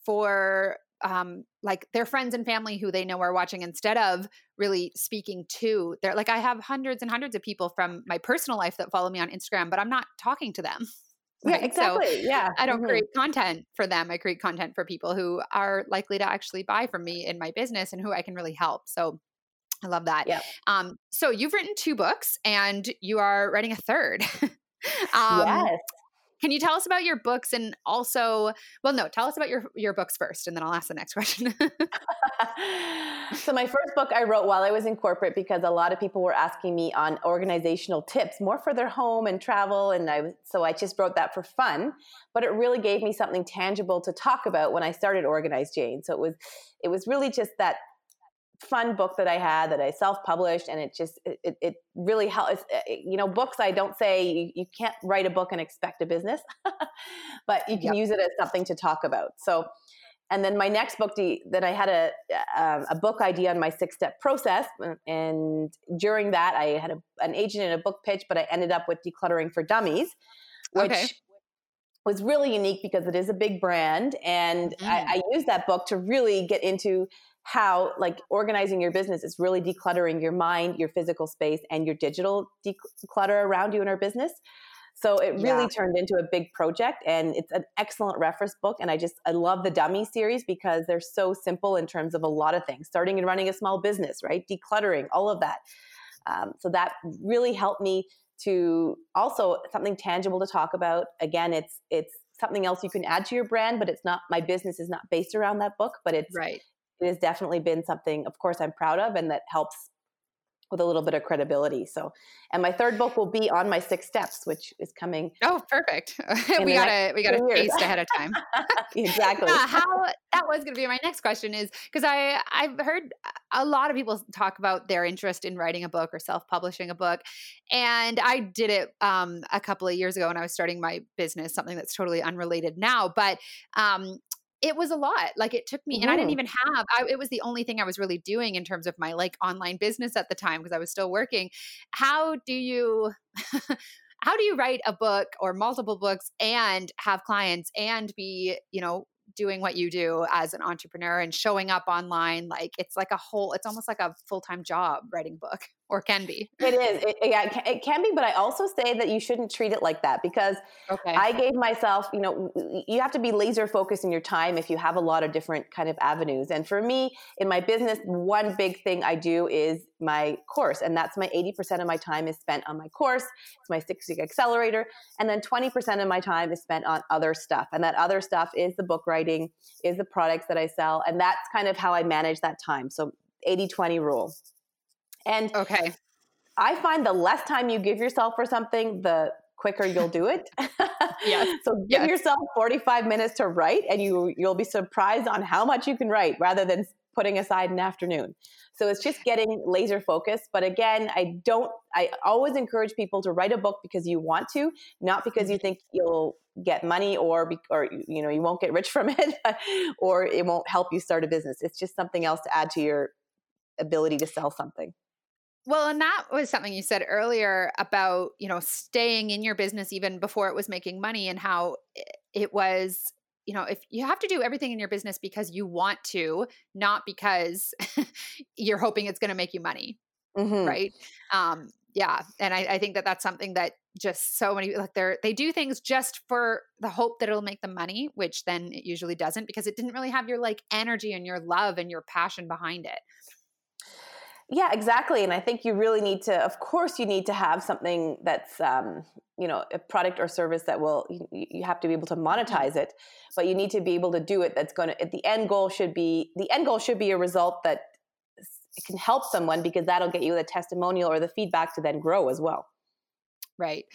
A: for um, like their friends and family who they know are watching instead of really speaking to their like I have hundreds and hundreds of people from my personal life that follow me on Instagram, but I'm not talking to them.
B: Right? Yeah, exactly. So yeah.
A: I don't mm-hmm. create content for them. I create content for people who are likely to actually buy from me in my business and who I can really help. So I love that.
B: Yeah.
A: Um, so you've written two books and you are writing a third.
B: um, yes.
A: Can you tell us about your books and also, well, no, tell us about your your books first, and then I'll ask the next question.
B: so my first book I wrote while I was in corporate because a lot of people were asking me on organizational tips, more for their home and travel, and I so I just wrote that for fun. But it really gave me something tangible to talk about when I started Organized Jane. So it was it was really just that fun book that I had that I self-published, and it just it, it really helps. Eh, you know, books I don't say you, you can't write a book and expect a business, but you can yep. use it as something to talk about. So, and then my next book that I had a uh, a book idea on my six step process, and during that I had a, an agent in a book pitch, but I ended up with decluttering for dummies, which. Okay was really unique because it is a big brand and mm. I, I used that book to really get into how like organizing your business is really decluttering your mind, your physical space, and your digital declutter around you in our business. So it really yeah. turned into a big project and it's an excellent reference book. And I just, I love the dummy series because they're so simple in terms of a lot of things, starting and running a small business, right? Decluttering, all of that. Um, so that really helped me to also something tangible to talk about. Again, it's, it's, something else you can add to your brand but it's not my business is not based around that book but it's
A: right
B: it has definitely been something, of course, I'm proud of and that helps with a little bit of credibility. So, and my third book will be on my six steps, which is coming.
A: Oh, perfect. we got a we got a taste ahead of time.
B: exactly.
A: yeah, how that was going to be my next question is because I I've heard a lot of people talk about their interest in writing a book or self publishing a book, and I did it um, a couple of years ago when I was starting my business, something that's totally unrelated now, but um, it was a lot. Like it took me, and I didn't even have, I, it was the only thing I was really doing in terms of my like online business at the time because I was still working. How do you, how do you write a book or multiple books and have clients and be, you know, doing what you do as an entrepreneur and showing up online like it's like a whole it's almost like a full-time job writing book or can be.
B: It is it, yeah, it can, it can be but i also say that you shouldn't treat it like that because okay. i gave myself you know you have to be laser focused in your time if you have a lot of different kind of avenues. And for me in my business one big thing i do is my course and that's my 80% of my time is spent on my course. It's my six week accelerator and then 20% of my time is spent on other stuff. And that other stuff is the book writing is the products that i sell and that's kind of how i manage that time. So 80 20 rule and
A: okay
B: i find the less time you give yourself for something the quicker you'll do it.
A: yes.
B: so give yes. yourself 45 minutes to write and you you'll be surprised on how much you can write rather than putting aside an afternoon. So it's just getting laser focused. But again, I don't, I always encourage people to write a book because you want to, not because you mm-hmm. think you'll get money or, or you know, you won't get rich from it or it won't help you start a business. It's just something else to add to your ability to sell something.
A: Well, and that was something you said earlier about, you know, staying in your business even before it was making money and how it was you know, if you have to do everything in your business because you want to, not because you're hoping it's going to make you money. Mm-hmm. Right. Um, yeah. And I, I, think that that's something that just so many, like they're, they do things just for the hope that it'll make them money, which then it usually doesn't because it didn't really have your like energy and your love and your passion behind it.
B: Yeah, exactly. And I think you really need to, of course, you need to have something that's, um, you know, a product or service that will, you, you, have to be able to monetize it, but you need to be able to do it. That's going to, the end goal should be, the end goal should be a result that can help someone because that'll get you the testimonial or the feedback to then grow as well.
A: Right.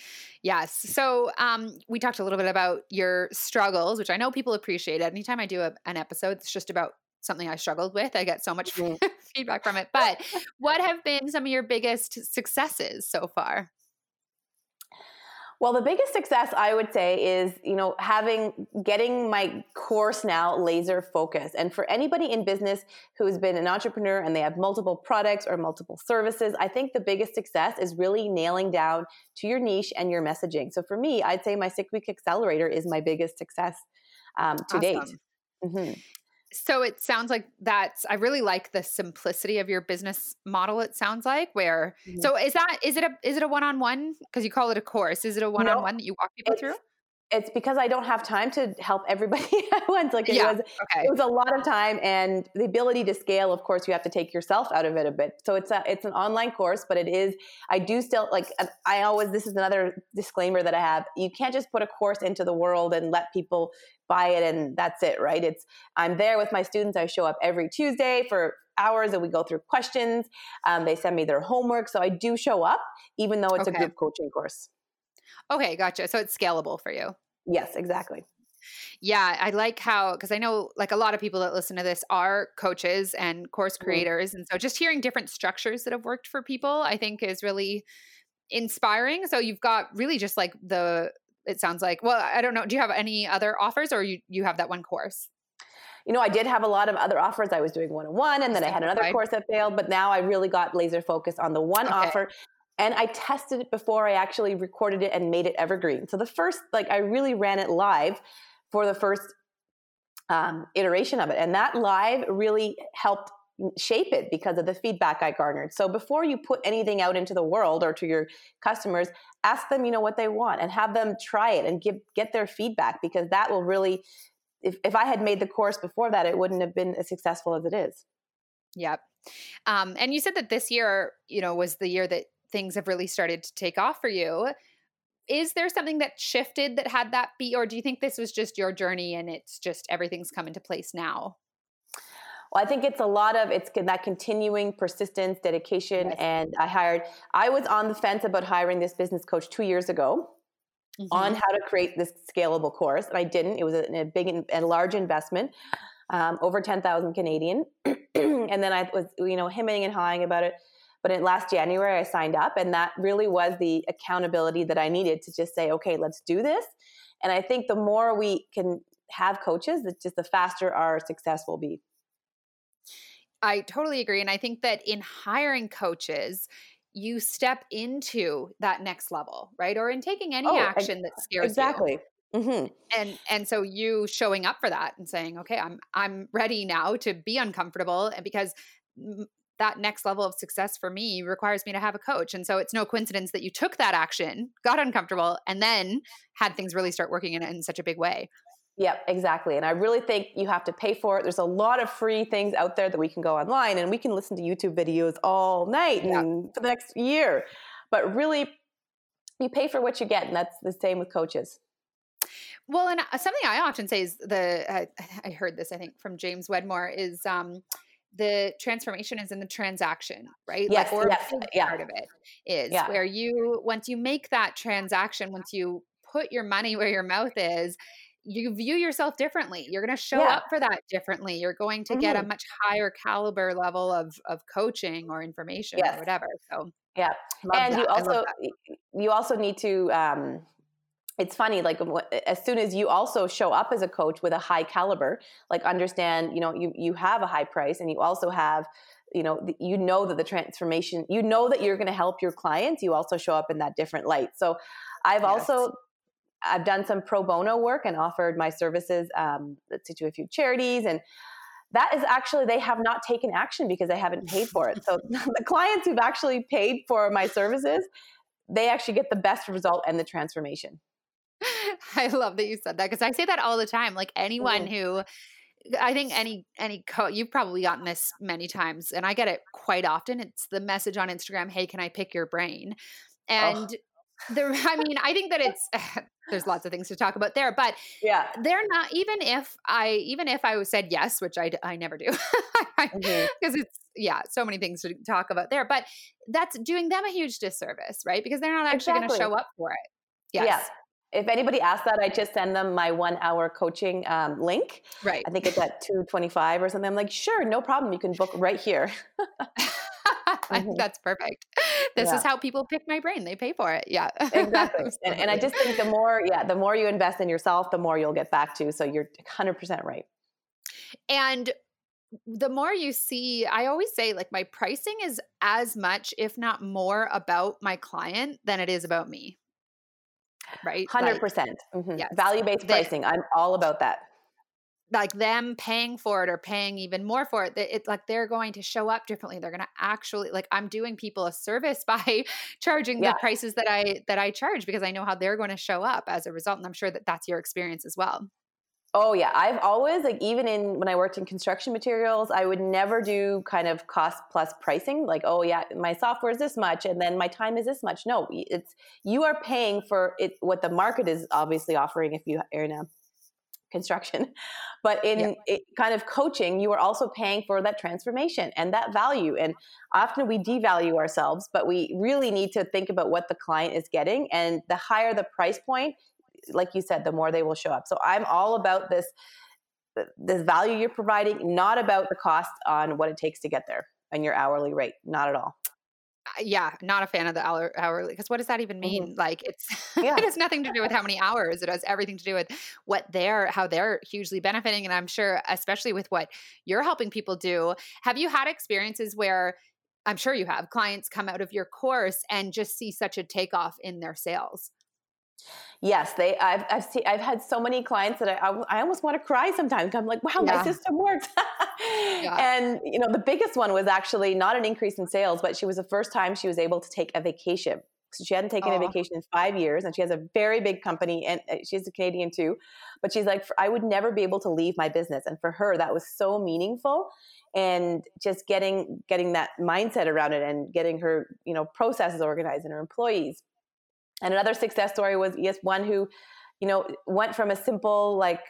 A: Yes. So um, we talked a little bit about your struggles, which I know people appreciate. Anytime I do a, an episode, it's just about something I struggled with. I get so much feedback from it. But what have been some of your biggest successes so far?
B: Well, the biggest success I would say is, you know, having getting my course now laser focused. And for anybody in business who's been an entrepreneur and they have multiple products or multiple services, I think the biggest success is really nailing down to your niche and your messaging. So for me, I'd say my six week accelerator is my biggest success um, to awesome. date. Mm-hmm.
A: So it sounds like that's I really like the simplicity of your business model it sounds like where mm-hmm. so is that is it a is it a one-on-one because you call it a course is it a one-on-one that you walk people through?
B: It's because I don't have time to help everybody at once. Like it yeah, was, okay. it was a lot of time, and the ability to scale. Of course, you have to take yourself out of it a bit. So it's a it's an online course, but it is. I do still like. I always. This is another disclaimer that I have. You can't just put a course into the world and let people buy it and that's it, right? It's I'm there with my students. I show up every Tuesday for hours and we go through questions. Um, they send me their homework, so I do show up, even though it's okay. a group coaching course.
A: Okay, gotcha. So it's scalable for you.
B: Yes, exactly.
A: Yeah, I like how because I know like a lot of people that listen to this are coaches and course mm-hmm. creators, mm-hmm. and so just hearing different structures that have worked for people, I think is really inspiring. So you've got really just like the it sounds like. Well, I don't know. Do you have any other offers, or you you have that one course?
B: You know, I did have a lot of other offers. I was doing one on one, and then I had another course that failed. But now I really got laser focused on the one okay. offer and I tested it before I actually recorded it and made it evergreen. So the first, like, I really ran it live for the first um, iteration of it, and that live really helped shape it because of the feedback I garnered. So before you put anything out into the world or to your customers, ask them, you know, what they want and have them try it and give get their feedback because that will really if, if I had made the course before that, it wouldn't have been as successful as it is.
A: Yep. Um, and you said that this year, you know, was the year that things have really started to take off for you. Is there something that shifted that had that be, or do you think this was just your journey and it's just everything's come into place now?
B: Well, I think it's a lot of it's that continuing persistence, dedication, yes. and I hired. I was on the fence about hiring this business coach two years ago mm-hmm. on how to create this scalable course, and I didn't. It was a, a big and large investment, um, over ten thousand Canadian, and then I was you know hemming and hawing about it. But in last January, I signed up, and that really was the accountability that I needed to just say, okay, let's do this. And I think the more we can have coaches, just the faster our success will be.
A: I totally agree. And I think that in hiring coaches, you step into that next level, right? Or in taking any oh, action that scares
B: exactly. you.
A: Exactly. Mm-hmm. And and so you showing up for that and saying, okay, I'm I'm ready now to be uncomfortable, and because that next level of success for me requires me to have a coach. And so it's no coincidence that you took that action, got uncomfortable, and then had things really start working in, in such a big way.
B: Yep, exactly. And I really think you have to pay for it. There's a lot of free things out there that we can go online and we can listen to YouTube videos all night yeah. and for the next year. But really, you pay for what you get. And that's the same with coaches.
A: Well, and uh, something I often say is the, uh, I heard this, I think, from James Wedmore is, um, the transformation is in the transaction, right?
B: Yes,
A: like, or
B: yes,
A: yeah. part of it is yeah. where you once you make that transaction, once you put your money where your mouth is, you view yourself differently. You're going to show yeah. up for that differently. You're going to mm-hmm. get a mm-hmm. much higher caliber level of of coaching or information yes. or whatever. So
B: yeah, and that. you also you also need to um, it's funny like as soon as you also show up as a coach with a high caliber like understand you know you you have a high price and you also have you know you know that the transformation you know that you're going to help your clients you also show up in that different light. So i've yes. also i've done some pro bono work and offered my services um, to a few charities and that is actually they have not taken action because they haven't paid for it. So the clients who've actually paid for my services they actually get the best result and the transformation
A: I love that you said that because I say that all the time. Like anyone mm-hmm. who I think any any co you've probably gotten this many times and I get it quite often. It's the message on Instagram, "Hey, can I pick your brain?" And oh. the I mean, I think that it's there's lots of things to talk about there, but
B: yeah.
A: They're not even if I even if I said yes, which I I never do. Because mm-hmm. it's yeah, so many things to talk about there, but that's doing them a huge disservice, right? Because they're not actually exactly. going to show up for it. Yes. Yeah
B: if anybody asks that, I just send them my one hour coaching um, link.
A: Right.
B: I think it's at 225 or something. I'm like, sure, no problem. You can book right here.
A: mm-hmm. That's perfect. This yeah. is how people pick my brain. They pay for it. Yeah.
B: exactly. And, and I just think the more, yeah, the more you invest in yourself, the more you'll get back to. So you're 100% right.
A: And the more you see, I always say, like, my pricing is as much, if not more, about my client than it is about me right?
B: 100%. Like, mm-hmm. yes. Value based pricing. I'm all about that.
A: like them paying for it or paying even more for it it's like they're going to show up differently they're going to actually like i'm doing people a service by charging yeah. the prices that i that i charge because i know how they're going to show up as a result and i'm sure that that's your experience as well
B: Oh yeah, I've always like even in when I worked in construction materials, I would never do kind of cost plus pricing like oh yeah, my software is this much and then my time is this much. No, it's you are paying for it what the market is obviously offering if you are in a construction. But in yeah. it, kind of coaching, you are also paying for that transformation and that value. And often we devalue ourselves, but we really need to think about what the client is getting. And the higher the price point, like you said, the more they will show up. So I'm all about this this value you're providing, not about the cost on what it takes to get there and your hourly rate. Not at all
A: yeah, not a fan of the hour, hourly because what does that even mm-hmm. mean? Mm-hmm. Like it's yeah. it has nothing to do with how many hours. It has everything to do with what they're how they're hugely benefiting. And I'm sure, especially with what you're helping people do, have you had experiences where I'm sure you have clients come out of your course and just see such a takeoff in their sales?
B: Yes, they. I've I've seen. I've had so many clients that I I, I almost want to cry sometimes. I'm like, wow, yeah. my system works. yeah. And you know, the biggest one was actually not an increase in sales, but she was the first time she was able to take a vacation. So she hadn't taken oh. a vacation in five years, and she has a very big company, and uh, she's a Canadian too. But she's like, I would never be able to leave my business, and for her, that was so meaningful and just getting getting that mindset around it and getting her you know processes organized and her employees and another success story was yes, one who, you know, went from a simple like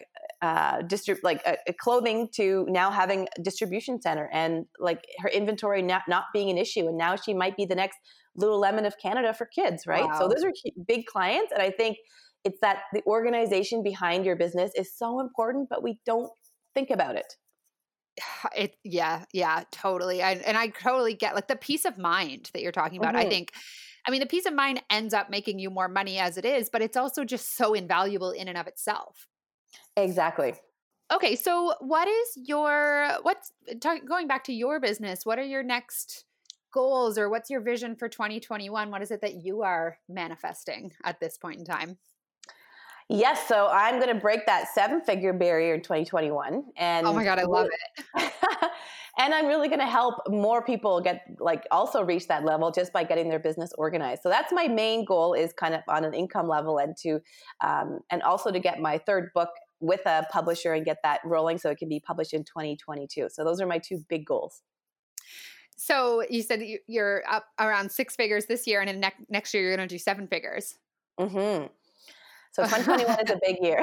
B: uh, distrib- like a, a clothing to now having a distribution center and like her inventory not, not being an issue. And now she might be the next Lululemon of Canada for kids, right? Wow. So those are big clients. And I think it's that the organization behind your business is so important, but we don't think about it
A: it yeah yeah totally I, and i totally get like the peace of mind that you're talking about mm-hmm. i think I mean, the peace of mind ends up making you more money as it is, but it's also just so invaluable in and of itself.
B: Exactly.
A: Okay, so what is your what's uh, talk, going back to your business? What are your next goals or what's your vision for 2021? What is it that you are manifesting at this point in time?
B: Yes, so I'm going to break that seven figure barrier in 2021 and
A: Oh my god, I love it.
B: and i'm really going to help more people get like also reach that level just by getting their business organized so that's my main goal is kind of on an income level and to um, and also to get my third book with a publisher and get that rolling so it can be published in 2022 so those are my two big goals
A: so you said you're up around six figures this year and ne- next year you're going to do seven figures
B: mm-hmm. So 2021 is a big year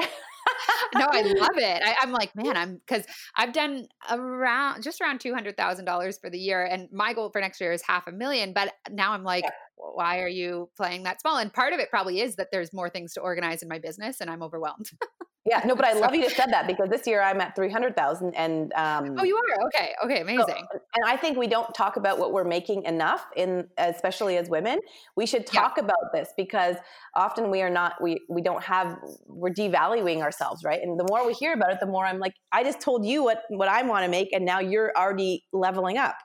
A: no, I love it. I, am like, man, I'm because I've done around just around two hundred thousand dollars for the year, and my goal for next year is half a million. But now I'm like, yeah. why are you playing that small? And part of it probably is that there's more things to organize in my business, and I'm overwhelmed.
B: Yeah, no, but I love you just said that because this year I'm at 300,000 and um,
A: Oh, you are. Okay. Okay, amazing.
B: So, and I think we don't talk about what we're making enough in especially as women. We should talk yeah. about this because often we are not we we don't have we're devaluing ourselves, right? And the more we hear about it, the more I'm like I just told you what what I want to make and now you're already leveling up.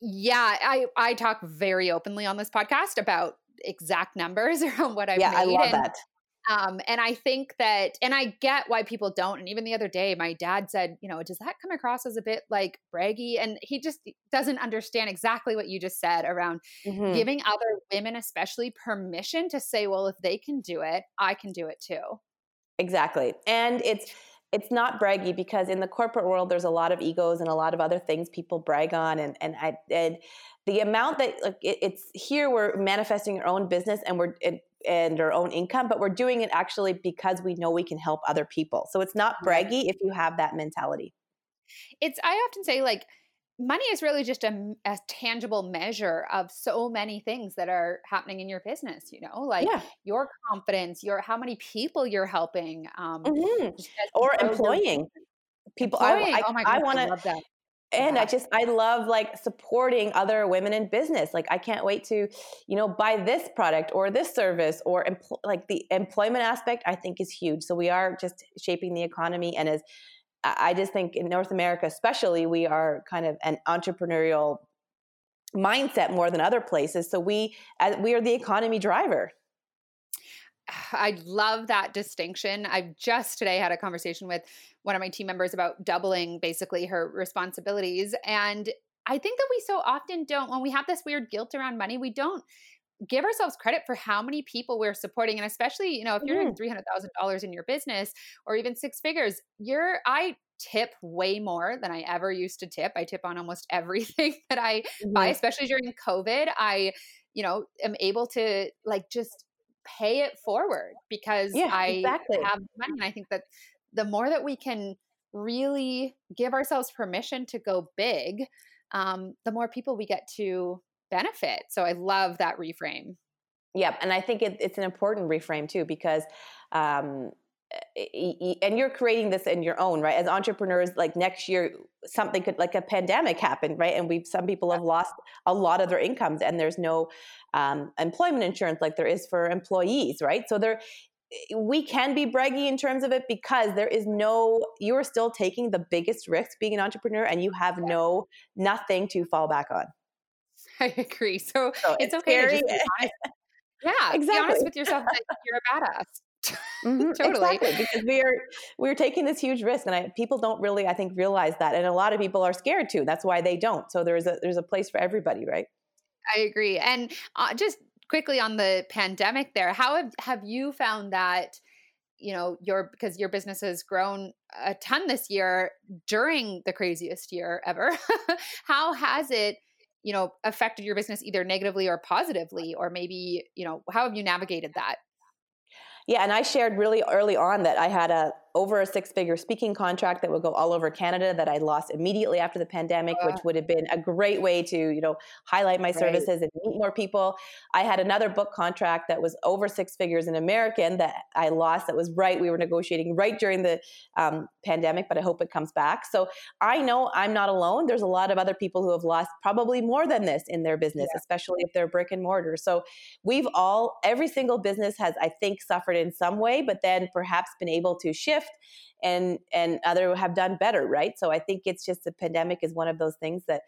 A: Yeah, I I talk very openly on this podcast about exact numbers around what I've
B: yeah,
A: made. I
B: love
A: and,
B: that.
A: Um, and I think that, and I get why people don't. And even the other day, my dad said, you know, does that come across as a bit like braggy? And he just doesn't understand exactly what you just said around mm-hmm. giving other women, especially, permission to say, well, if they can do it, I can do it too.
B: Exactly. And it's, it's not braggy because in the corporate world there's a lot of egos and a lot of other things people brag on and and I, and the amount that like it, it's here we're manifesting our own business and we're it, and our own income, but we're doing it actually because we know we can help other people. So it's not braggy if you have that mentality.
A: It's, I often say, like, money is really just a, a, tangible measure of so many things that are happening in your business you know like yeah. your confidence your how many people you're helping um
B: mm-hmm. or employing people employing. I, I, oh my God, I want to and yeah. i just i love like supporting other women in business like i can't wait to you know buy this product or this service or empl- like the employment aspect i think is huge. So we are just shaping the economy and as i just think in north america especially we are kind of an entrepreneurial mindset more than other places. So we as we are the economy driver
A: I love that distinction. I've just today had a conversation with one of my team members about doubling basically her responsibilities. And I think that we so often don't, when we have this weird guilt around money, we don't give ourselves credit for how many people we're supporting and especially you know if you're mm. doing $300000 in your business or even six figures you're i tip way more than i ever used to tip i tip on almost everything that i mm-hmm. buy especially during covid i you know am able to like just pay it forward because yeah, i exactly. have money and i think that the more that we can really give ourselves permission to go big um, the more people we get to benefit. So I love that reframe.
B: Yep. And I think it, it's an important reframe too, because, um, Eh, eh, and you're creating this in your own right as entrepreneurs like next year something could like a pandemic happen right and we've some people have lost a lot of their incomes and there's no um, employment insurance like there is for employees right so there eh, we can be braggy in terms of it because there is no you are still taking the biggest risk being an entrepreneur and you have no nothing to fall back on
A: I agree. So, so it's, it's, okay scary. to just be honest. Yeah, exactly. Be honest with yourself that you're a badass.
B: Mm-hmm, totally. Exactly, because we are we're taking this huge risk, and I, people don't really, I think, realize that, and a lot of people are scared too. That's why they don't. So there's a there's a place for everybody, right?
A: I agree. And uh, just quickly on the pandemic, there, how have have you found that? you know your because your business has grown a ton this year during the craziest year ever how has it you know affected your business either negatively or positively or maybe you know how have you navigated that
B: yeah and i shared really early on that i had a over a six figure speaking contract that would go all over Canada that I lost immediately after the pandemic, which would have been a great way to, you know, highlight my services and meet more people. I had another book contract that was over six figures in American that I lost that was right. We were negotiating right during the um, pandemic, but I hope it comes back. So I know I'm not alone. There's a lot of other people who have lost probably more than this in their business, yeah. especially if they're brick and mortar. So we've all, every single business has, I think, suffered in some way, but then perhaps been able to shift shift and and other have done better right? So i think it's just the pandemic is one of those things that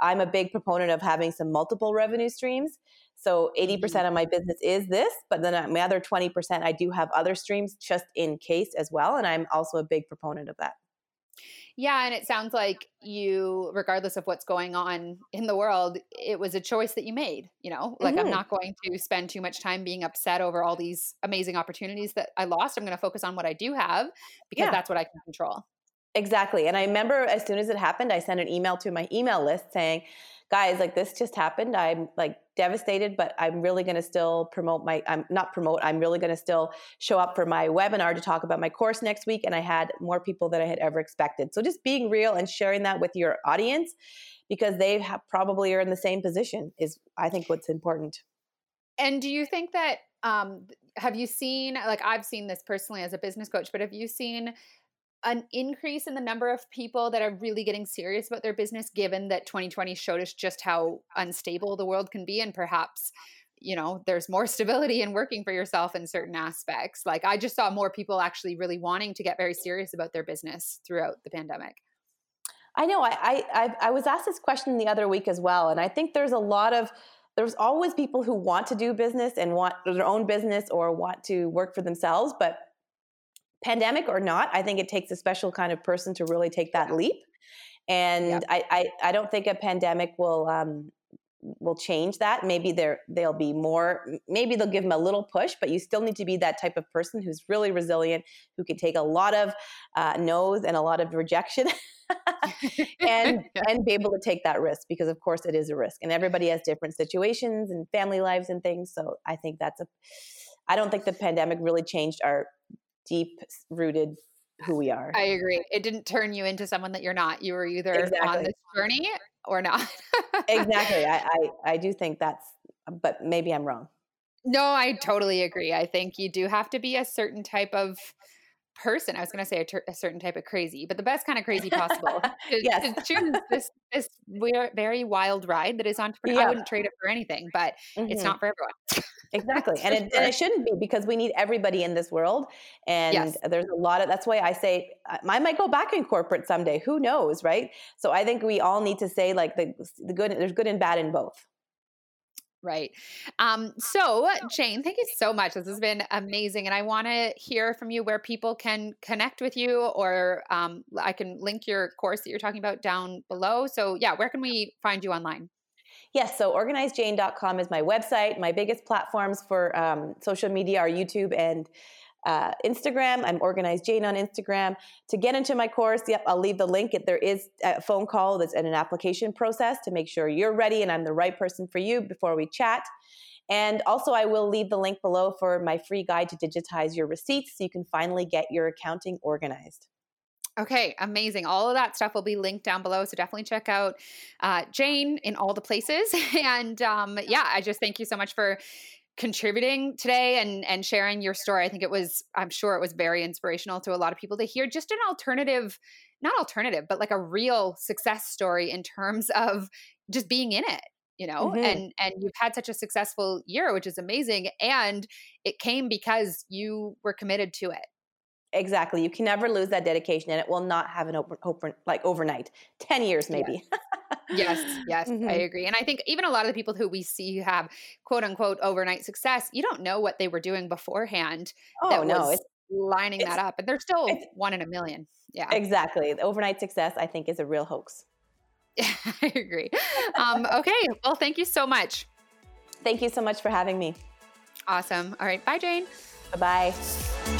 B: i'm a big proponent of having some multiple revenue streams. So 80% mm-hmm. of my business is this but then my other 20% i do have other streams just in case as well and i'm also a big proponent of that
A: yeah, and it sounds like you, regardless of what's going on in the world, it was a choice that you made. You know, like mm-hmm. I'm not going to spend too much time being upset over all these amazing opportunities that I lost. I'm going to focus on what I do have because yeah. that's what I can control.
B: Exactly. And I remember as soon as it happened, I sent an email to my email list saying, guys, like this just happened. I'm like devastated, but I'm really going to still promote my, I'm not promote, I'm really going to still show up for my webinar to talk about my course next week. And I had more people than I had ever expected. So just being real and sharing that with your audience because they probably are in the same position is, I think, what's important.
A: And do you think that, um, have you seen, like I've seen this personally as a business coach, but have you seen an increase in the number of people that are really getting serious about their business given that 2020 showed us just how unstable the world can be and perhaps you know there's more stability in working for yourself in certain aspects. Like i just saw more people actually really wanting to get very serious about their business throughout the pandemic.
B: I know i i, I was asked this question the other week as well and i think there's a lot of there's always people who want to do business and want their own business or want to work for themselves but pandemic or not, I think it takes a special kind of person to really take that leap. And yep. I, I, I, don't think a pandemic will um, will change that. Maybe there they'll be more. Maybe they'll give them a little push, but you still need to be that type of person who's really resilient, who can take a lot of uh, no's and a lot of rejection. and yeah. and be able to take that risk because of course it is a risk and everybody has different situations and family lives and things so i think that's a i don't think the pandemic really changed our deep rooted who we are.
A: I agree. It didn't turn you into someone that you're not. You were either exactly. on this journey or not.
B: exactly. I, I, I do think that's, but maybe I'm wrong.
A: No, I totally agree. I think you do have to be a certain type of person. I was going to say a, ter- a, certain type of crazy, but the best kind of crazy possible. to, yes. to choose this this very wild ride that is entrepreneurial. Yeah. I wouldn't trade it for anything, but mm-hmm. it's not for everyone.
B: Exactly and it, and it shouldn't be because we need everybody in this world and yes. there's a lot of that's why i say i might go back in corporate someday who knows right so i think we all need to say like the, the good there's good and bad in both
A: Right. Um, so, Jane, thank you so much. This has been amazing. And I want to hear from you where people can connect with you, or um, I can link your course that you're talking about down below. So, yeah, where can we find you online?
B: Yes, so organizedjane.com is my website. My biggest platforms for um, social media are YouTube and uh, Instagram. I'm Organized Jane on Instagram. To get into my course, yep, I'll leave the link. There is a phone call that's in an application process to make sure you're ready and I'm the right person for you before we chat. And also, I will leave the link below for my free guide to digitize your receipts so you can finally get your accounting organized.
A: Okay, amazing. All of that stuff will be linked down below. So definitely check out uh, Jane in all the places. And um, yeah, I just thank you so much for contributing today and and sharing your story. I think it was I'm sure it was very inspirational to a lot of people to hear just an alternative not alternative but like a real success story in terms of just being in it you know mm-hmm. and and you've had such a successful year which is amazing and it came because you were committed to it
B: exactly you can never lose that dedication and it will not have an open, open like overnight 10 years maybe
A: yes yes, yes mm-hmm. I agree. And I think even a lot of the people who we see who have quote unquote overnight success, you don't know what they were doing beforehand.
B: Oh
A: that
B: no,
A: it's lining it's, that up, and they're still one in a million. Yeah,
B: exactly. The overnight success, I think, is a real hoax.
A: I agree. Um, okay, well, thank you so much.
B: Thank you so much for having me.
A: Awesome. All right, bye, Jane.
B: Bye bye.